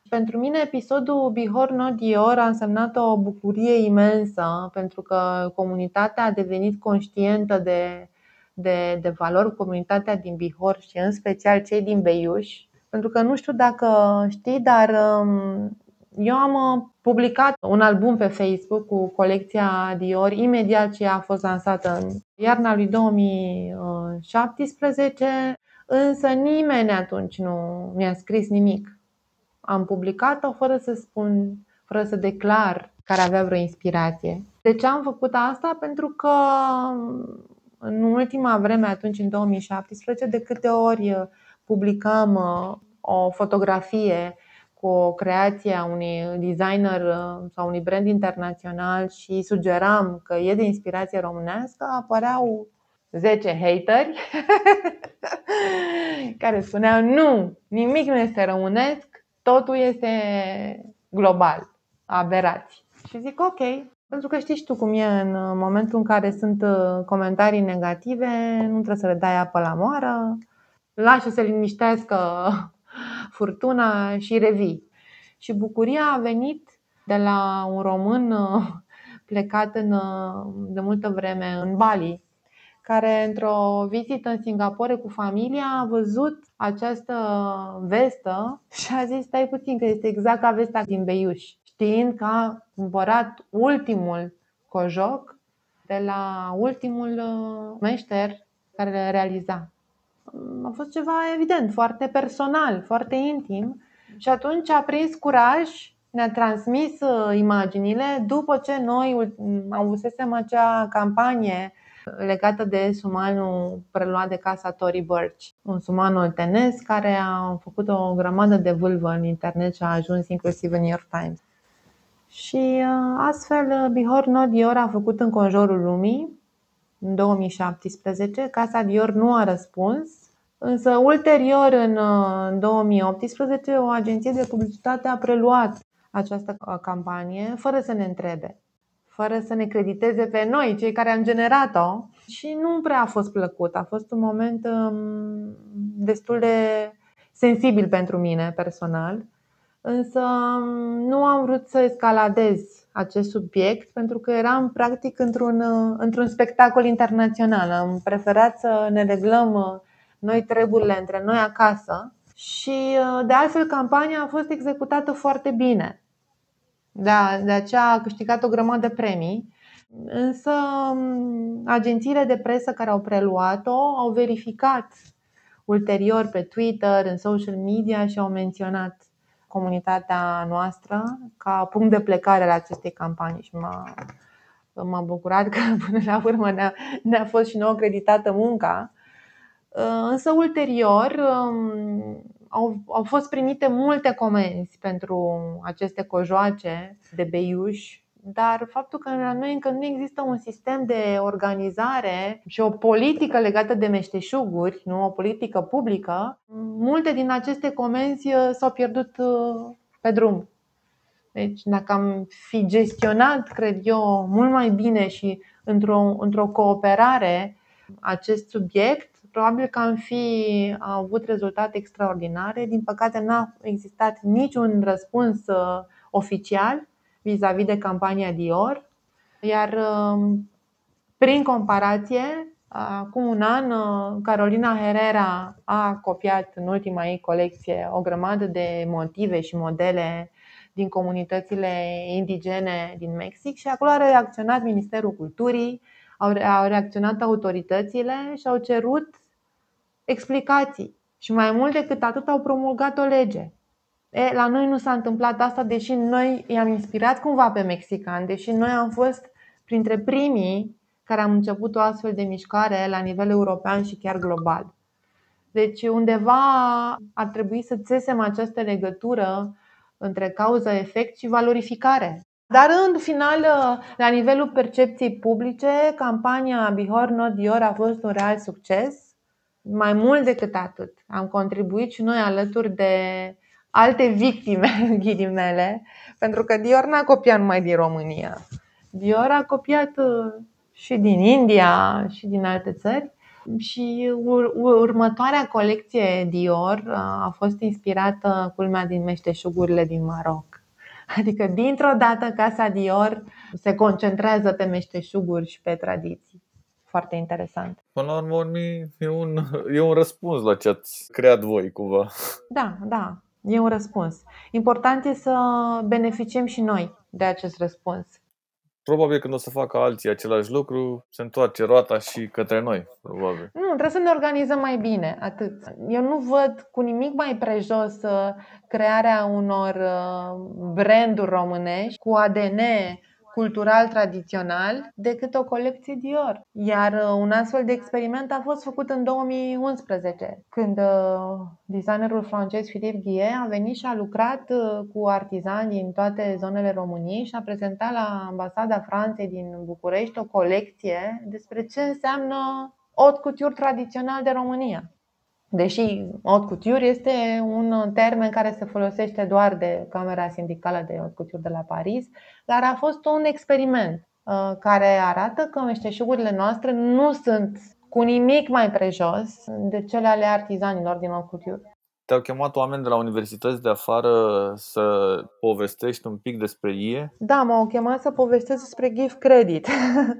Pentru mine episodul Bihor No Dior a însemnat o bucurie imensă pentru că comunitatea a devenit conștientă de, de, de valori, comunitatea din Bihor și în special cei din Beiuș. Pentru că nu știu dacă știi, dar um, eu am uh, publicat un album pe Facebook cu colecția Dior imediat ce a fost lansată în iarna lui 2017, însă nimeni atunci nu mi-a scris nimic am publicat-o fără să spun, fără să declar care avea vreo inspirație. De ce am făcut asta? Pentru că în ultima vreme, atunci în 2017, de câte ori publicam uh, o fotografie cu o creație a unui designer uh, sau unui brand internațional și sugeram că e de inspirație românească, apăreau 10 hateri care spuneau nu, nimic nu este românesc, totul este global, aberați. Și zic ok, pentru că știi și tu cum e în momentul în care sunt uh, comentarii negative, nu trebuie să le dai apă la moară, lași să se liniștească furtuna și revii. Și bucuria a venit de la un român uh, plecat în, uh, de multă vreme în Bali, care într-o vizită în Singapore cu familia a văzut această vestă și a zis stai puțin că este exact ca vesta din Beiuș, știind că a cumpărat ultimul cojoc de la ultimul uh, meșter care le realiza. A fost ceva evident, foarte personal, foarte intim și atunci a prins curaj ne-a transmis uh, imaginile după ce noi avusesem acea campanie legată de sumanul preluat de casa Tory Burch, un suman oltenesc care a făcut o grămadă de vâlvă în internet și a ajuns inclusiv în New York Times. Și uh, astfel uh, Bihor No Dior a făcut în conjurul lumii în 2017. Casa Dior nu a răspuns, însă ulterior în 2018 uh, o agenție de publicitate a preluat această campanie fără să ne întrebe fără să ne crediteze pe noi, cei care am generat-o. Și nu prea a fost plăcut. A fost un moment um, destul de sensibil pentru mine personal. Însă um, nu am vrut să escaladez acest subiect pentru că eram practic într-un, uh, într-un spectacol internațional. Am preferat să ne reglăm uh, noi treburile între noi acasă și uh, de altfel campania a fost executată foarte bine. Da, de aceea a câștigat o grămadă de premii. Însă agențiile de presă care au preluat-o au verificat ulterior pe Twitter, în social media și au menționat comunitatea noastră ca punct de plecare la acestei campanii și m-a, m-a bucurat că până la urmă ne-a, ne-a fost și nouă creditată munca. Însă ulterior au, au fost primite multe comenzi pentru aceste cojoace de beiuș, dar faptul că la noi încă nu există un sistem de organizare și o politică legată de meșteșuguri, nu o politică publică, multe din aceste comenzi uh, s-au pierdut uh, pe drum. Deci, dacă am fi gestionat, cred eu, mult mai bine și într-o, într-o cooperare acest subiect, probabil că am fi avut rezultate extraordinare. Din păcate, n-a existat niciun răspuns uh, oficial vis-a-vis de campania Dior, iar um, prin comparație, acum un an, uh, Carolina Herrera a copiat în ultima ei colecție o grămadă de motive și modele din comunitățile indigene din Mexic și acolo a reacționat Ministerul Culturii, au reacționat autoritățile și au cerut explicații. Și mai mult decât atât au promulgat o lege. E, la noi nu s-a întâmplat asta, deși noi i-am inspirat cumva pe mexicani, deși noi am fost printre primii care am început o astfel de mișcare la nivel european și chiar global. Deci undeva ar trebui să țesem această legătură între cauză-efect și valorificare. Dar în final, la nivelul percepției publice, campania Bihor Not Dior a fost un real succes. Mai mult decât atât, am contribuit și noi alături de alte victime, ghilimele, pentru că Dior n-a copiat numai din România. Dior a copiat uh, și din India și din alte țări. Și ur- următoarea colecție Dior uh, a fost inspirată, culmea, din meșteșugurile din Maroc. Adică, dintr-o dată, Casa Dior se concentrează pe meșteșuguri și pe tradiții. Foarte interesant. Până la urmă, e un, e un răspuns la ce ați creat voi, cumva. Da, da, e un răspuns. Important e să beneficiem și noi de acest răspuns probabil când o să facă alții același lucru, se întoarce roata și către noi, probabil. Nu, trebuie să ne organizăm mai bine, atât. Eu nu văd cu nimic mai prejos uh, crearea unor uh, branduri românești cu ADN cultural tradițional decât o colecție Dior. Iar uh, un astfel de experiment a fost făcut în 2011, când uh, designerul francez Philippe Guillet a venit și a lucrat uh, cu artizani din toate zonele României și a prezentat la ambasada Franței din București o colecție despre ce înseamnă haute couture tradițional de România. Deși haute couture este un termen care se folosește doar de Camera Sindicală de Haute Couture de la Paris, dar a fost un experiment uh, care arată că meșteșugurile noastre nu sunt cu nimic mai prejos de cele ale artizanilor din haute couture. Te-au chemat oameni de la universități de afară să povestești un pic despre IE? Da, m-au chemat să povestesc despre Gift Credit,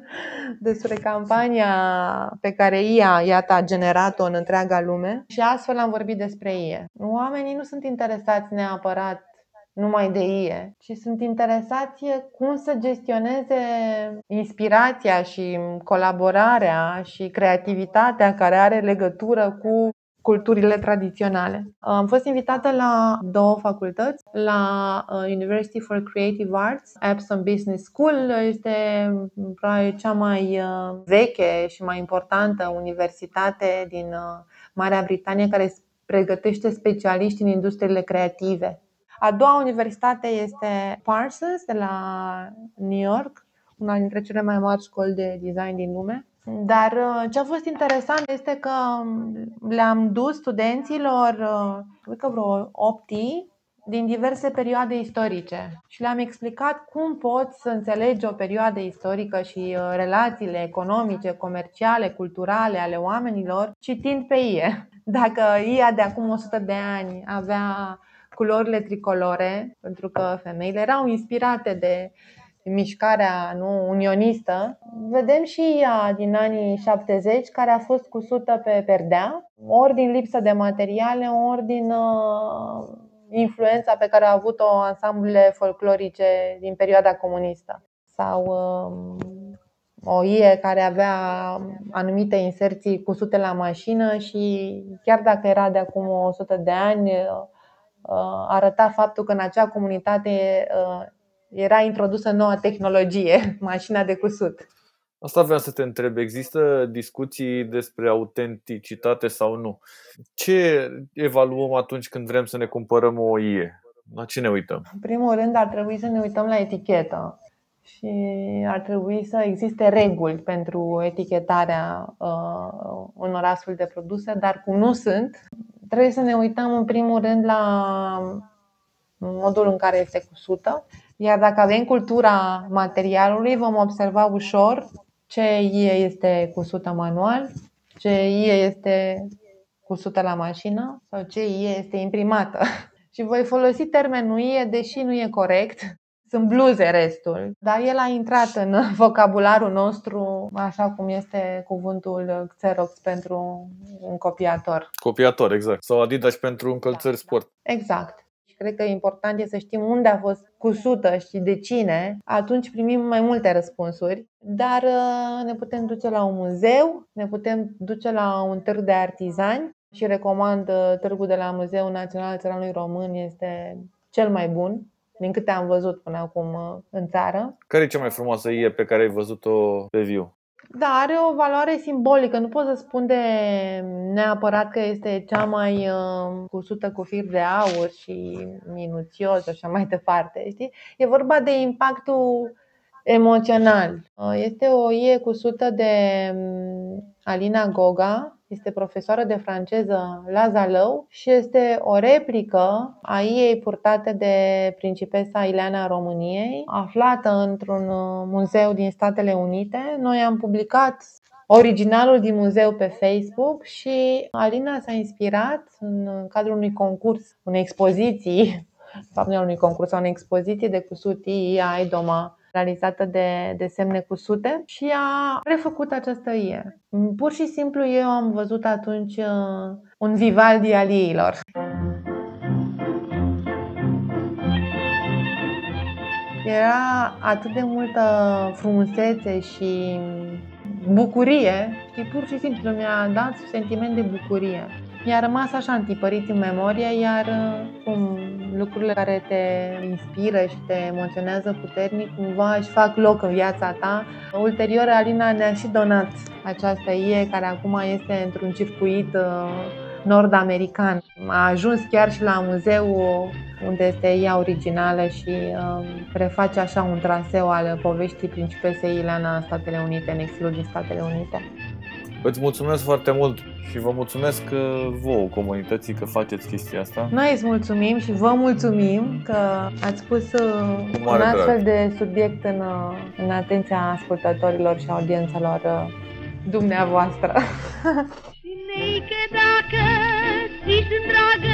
despre campania pe care IA, iată, a generat-o în întreaga lume și astfel am vorbit despre IE. Oamenii nu sunt interesați neapărat numai de IE, ci sunt interesați cum să gestioneze inspirația și colaborarea și creativitatea care are legătură cu culturile tradiționale. Am fost invitată la două facultăți, la uh, University for Creative Arts, Epsom Business School, este probabil cea mai uh, veche și mai importantă universitate din uh, Marea Britanie care pregătește specialiști în industriile creative. A doua universitate este Parsons de la New York, una dintre cele mai mari școli de design din lume. Dar uh, ce a fost interesant este că um, le-am dus studenților, uh, cred că vreo 8 din diverse perioade istorice și le-am explicat cum poți să înțelegi o perioadă istorică și uh, relațiile economice, comerciale, culturale ale oamenilor citind pe ie. Dacă ea de acum 100 de ani avea culorile tricolore, pentru că femeile erau inspirate de mișcarea nu, unionistă, vedem și ea din anii 70 care a fost cusută pe perdea, ori din lipsă de materiale, ori din uh, influența pe care a avut-o ansamblele folclorice din perioada comunistă. Sau uh, o ie care avea anumite inserții cusute la mașină și chiar dacă era de acum 100 de ani, uh, arăta faptul că în acea comunitate uh, era introdusă noua tehnologie, mașina de cusut. Asta vreau să te întreb. Există discuții despre autenticitate sau nu? Ce evaluăm atunci când vrem să ne cumpărăm o IE? La ce ne uităm? În primul rând ar trebui să ne uităm la etichetă și ar trebui să existe reguli pentru etichetarea uh, unor astfel de produse, dar cum nu sunt, trebuie să ne uităm în primul rând la modul în care este cusută iar dacă avem cultura materialului, vom observa ușor ce este cusută manual, CIE este cusută la mașină sau CIE este imprimată. și voi folosi termenul IE, deși nu e corect. Sunt bluze restul, dar el a intrat în vocabularul nostru, așa cum este cuvântul Xerox pentru un copiator. Copiator, exact. Sau Adidas pentru încălțări sport. Exact și cred că important e să știm unde a fost cusută și de cine, atunci primim mai multe răspunsuri. Dar uh, ne putem duce la un muzeu, ne putem duce la un târg de artizani și recomand uh, târgul de la Muzeul Național Țăranului Român, este cel mai bun din câte am văzut până acum uh, în țară. Care e cea mai frumoasă ie pe care ai văzut-o pe viu? Da, are o valoare simbolică. Nu pot să spun de neapărat că este cea mai uh, cusută cu fir de aur și minuțios și așa mai departe. Știi? E vorba de impactul emoțional. Uh, este o ie cusută de um, Alina Goga, este profesoară de franceză la Zalău și este o replică a ei purtate de principesa Ileana României, aflată într-un uh, muzeu din Statele Unite. Noi am publicat originalul din muzeu pe Facebook și Alina s-a inspirat în cadrul unui concurs, unei expoziții, fapt nu unui concurs, sau unei expoziții de cusutii a Doma realizată de, de semne cusute și a refăcut această ie. Pur și simplu eu am văzut atunci uh, un Vivaldi al ieilor. Era atât de multă frumusețe și bucurie și pur și simplu mi-a dat sentiment de bucurie. Mi-a rămas așa întipărit în memorie, iar uh, cum lucrurile care te inspiră și te emoționează puternic cumva își fac loc în viața ta. Ulterior, Alina ne-a și donat această ie care acum este într-un circuit uh, nord-american. A ajuns chiar și la muzeu unde este ea originală și uh, reface așa un traseu al poveștii principesei Ileana în Statele Unite, în exilul din Statele Unite. Îți mulțumesc foarte mult și vă mulțumesc vouă, comunității, că faceți chestia asta. Noi îți mulțumim și vă mulțumim că ați pus uh, un astfel drag. de subiect în, uh, în atenția ascultătorilor și audiențelor uh, dumneavoastră. Neică dacă ți sunt dragă,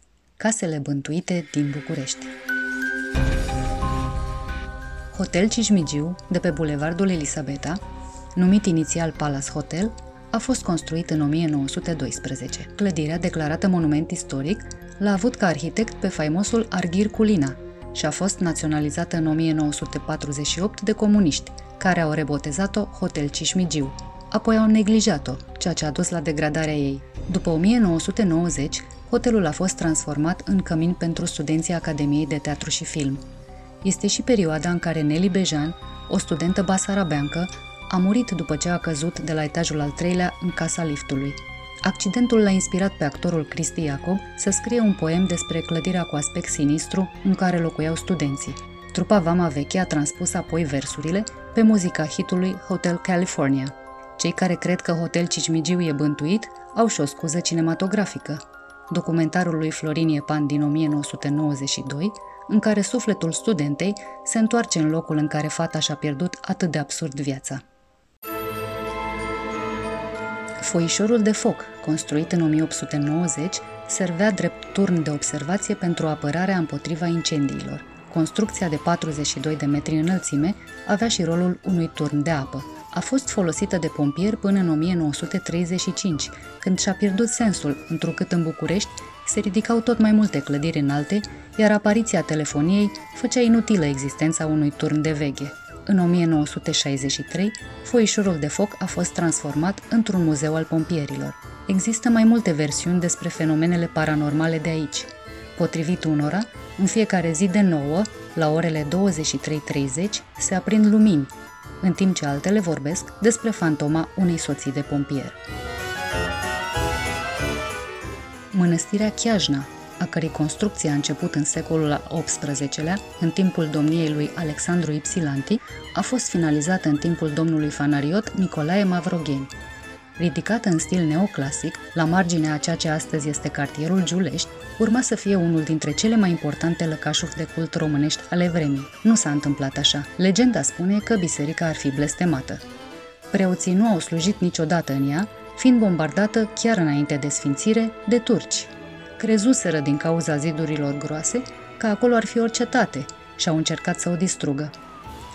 casele bântuite din București. Hotel Cismigiu, de pe Bulevardul Elisabeta, numit inițial Palace Hotel, a fost construit în 1912. Clădirea, declarată monument istoric, l-a avut ca arhitect pe faimosul Arghir Culina și a fost naționalizată în 1948 de comuniști, care au rebotezat-o Hotel Cismigiu. Apoi au neglijat-o, ceea ce a dus la degradarea ei. După 1990, hotelul a fost transformat în cămin pentru studenții Academiei de Teatru și Film. Este și perioada în care Nelly Bejan, o studentă basarabeancă, a murit după ce a căzut de la etajul al treilea în casa liftului. Accidentul l-a inspirat pe actorul Cristi Iacob să scrie un poem despre clădirea cu aspect sinistru în care locuiau studenții. Trupa Vama Veche a transpus apoi versurile pe muzica hitului Hotel California. Cei care cred că Hotel Cismigiu e bântuit au și o scuză cinematografică. Documentarul lui Florin Iepan din 1992 în care sufletul studentei se întoarce în locul în care fata și-a pierdut atât de absurd viața. Foișorul de foc, construit în 1890, servea drept turn de observație pentru apărarea împotriva incendiilor. Construcția de 42 de metri înălțime avea și rolul unui turn de apă. A fost folosită de pompieri până în 1935, când și-a pierdut sensul, întrucât în București se ridicau tot mai multe clădiri înalte, iar apariția telefoniei făcea inutilă existența unui turn de veghe. În 1963, foișorul de foc a fost transformat într-un muzeu al pompierilor. Există mai multe versiuni despre fenomenele paranormale de aici. Potrivit unora, în fiecare zi de nouă, la orele 23.30, se aprind lumini, în timp ce altele vorbesc despre fantoma unei soții de pompier. Mănăstirea Chiajna, a cărei construcție a început în secolul al XVIII-lea, în timpul domniei lui Alexandru Ipsilanti, a fost finalizată în timpul domnului fanariot Nicolae Mavrogheni. Ridicată în stil neoclasic, la marginea a ceea ce astăzi este cartierul Giulești, urma să fie unul dintre cele mai importante lăcașuri de cult românești ale vremii. Nu s-a întâmplat așa. Legenda spune că biserica ar fi blestemată. Preoții nu au slujit niciodată în ea, fiind bombardată chiar înainte de sfințire de turci. Crezuseră din cauza zidurilor groase că acolo ar fi o cetate și au încercat să o distrugă.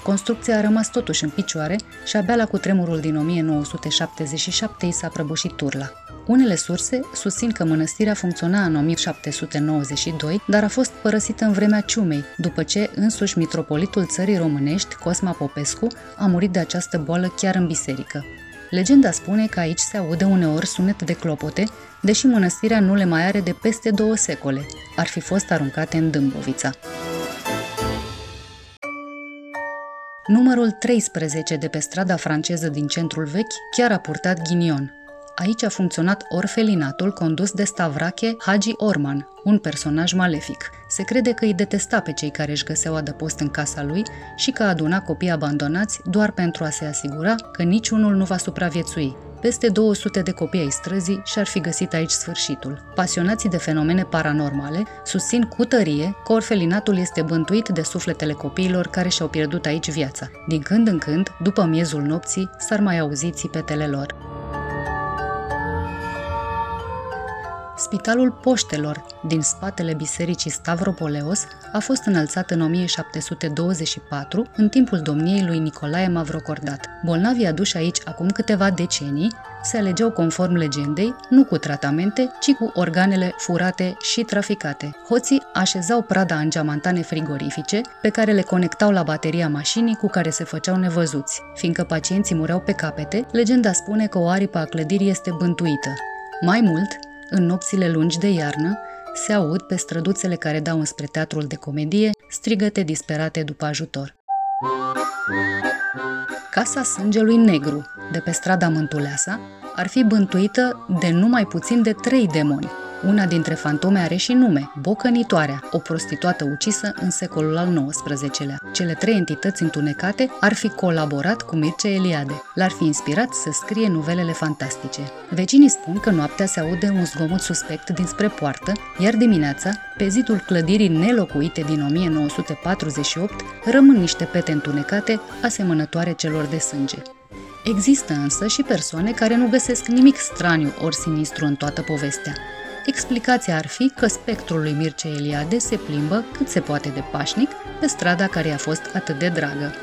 Construcția a rămas totuși în picioare și abia la cutremurul din 1977 și s-a prăbușit turla. Unele surse susțin că mănăstirea funcționa în 1792, dar a fost părăsită în vremea ciumei, după ce însuși mitropolitul țării românești, Cosma Popescu, a murit de această boală chiar în biserică. Legenda spune că aici se aude uneori sunet de clopote, deși mănăstirea nu le mai are de peste două secole. Ar fi fost aruncate în Dâmbovița. Numărul 13 de pe strada franceză din centrul vechi chiar a purtat ghinion. Aici a funcționat orfelinatul condus de Stavrache Hagi Orman, un personaj malefic. Se crede că îi detesta pe cei care își găseau adăpost în casa lui și că aduna copii abandonați doar pentru a se asigura că niciunul nu va supraviețui. Peste 200 de copii ai străzii și-ar fi găsit aici sfârșitul. Pasionații de fenomene paranormale susțin cu tărie că orfelinatul este bântuit de sufletele copiilor care și-au pierdut aici viața. Din când în când, după miezul nopții, s-ar mai auzi țipetele lor. Spitalul Poștelor din spatele bisericii Stavropoleos a fost înălțat în 1724 în timpul domniei lui Nicolae Mavrocordat. Bolnavii aduși aici acum câteva decenii se alegeau conform legendei, nu cu tratamente, ci cu organele furate și traficate. Hoții așezau prada în geamantane frigorifice, pe care le conectau la bateria mașinii cu care se făceau nevăzuți. Fiindcă pacienții mureau pe capete, legenda spune că o aripă a clădirii este bântuită. Mai mult, în nopțile lungi de iarnă, se aud pe străduțele care dau înspre teatrul de comedie strigăte disperate după ajutor. Casa Sângelui Negru, de pe strada Mântuleasa, ar fi bântuită de numai puțin de trei demoni, una dintre fantome are și nume, Bocănitoarea, o prostituată ucisă în secolul al XIX-lea. Cele trei entități întunecate ar fi colaborat cu Mircea Eliade. L-ar fi inspirat să scrie nuvelele fantastice. Vecinii spun că noaptea se aude un zgomot suspect dinspre poartă, iar dimineața, pe zidul clădirii nelocuite din 1948, rămân niște pete întunecate asemănătoare celor de sânge. Există însă și persoane care nu găsesc nimic straniu ori sinistru în toată povestea. Explicația ar fi că spectrul lui Mircea Eliade se plimbă cât se poate de pașnic pe strada care a fost atât de dragă.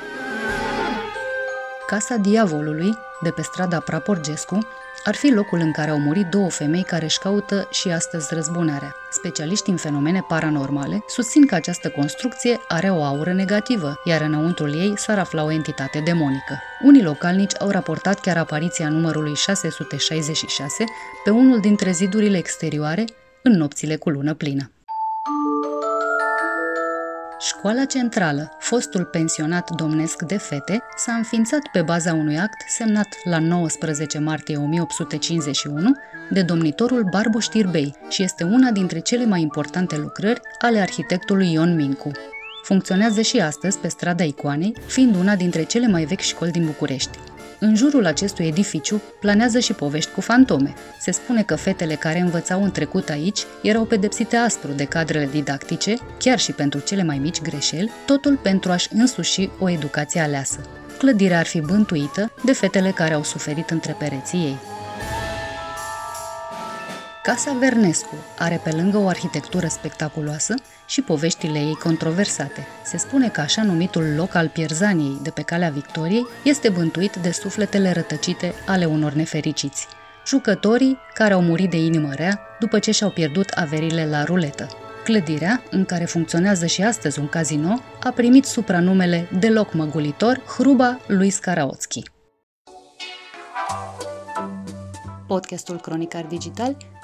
Casa Diavolului, de pe strada Praporgescu, ar fi locul în care au murit două femei care își caută și astăzi răzbunarea. Specialiștii în fenomene paranormale susțin că această construcție are o aură negativă, iar înăuntrul ei s-ar afla o entitate demonică. Unii localnici au raportat chiar apariția numărului 666 pe unul dintre zidurile exterioare în nopțile cu lună plină. Școala Centrală, fostul pensionat domnesc de fete, s-a înființat pe baza unui act semnat la 19 martie 1851 de domnitorul Barbu Știrbei și este una dintre cele mai importante lucrări ale arhitectului Ion Mincu. Funcționează și astăzi pe strada Icoanei, fiind una dintre cele mai vechi școli din București. În jurul acestui edificiu planează și povești cu fantome. Se spune că fetele care învățau în trecut aici erau pedepsite aspru de cadrele didactice, chiar și pentru cele mai mici greșeli, totul pentru a-și însuși o educație aleasă. Clădirea ar fi bântuită de fetele care au suferit între pereții ei. Casa Vernescu are pe lângă o arhitectură spectaculoasă și poveștile ei controversate. Se spune că așa numitul loc al Pierzaniei de pe calea Victoriei este bântuit de sufletele rătăcite ale unor nefericiți. Jucătorii care au murit de inimă rea după ce și-au pierdut averile la ruletă. Clădirea, în care funcționează și astăzi un casino, a primit supranumele de loc măgulitor Hruba lui Skaraotski. Podcastul Cronicar Digital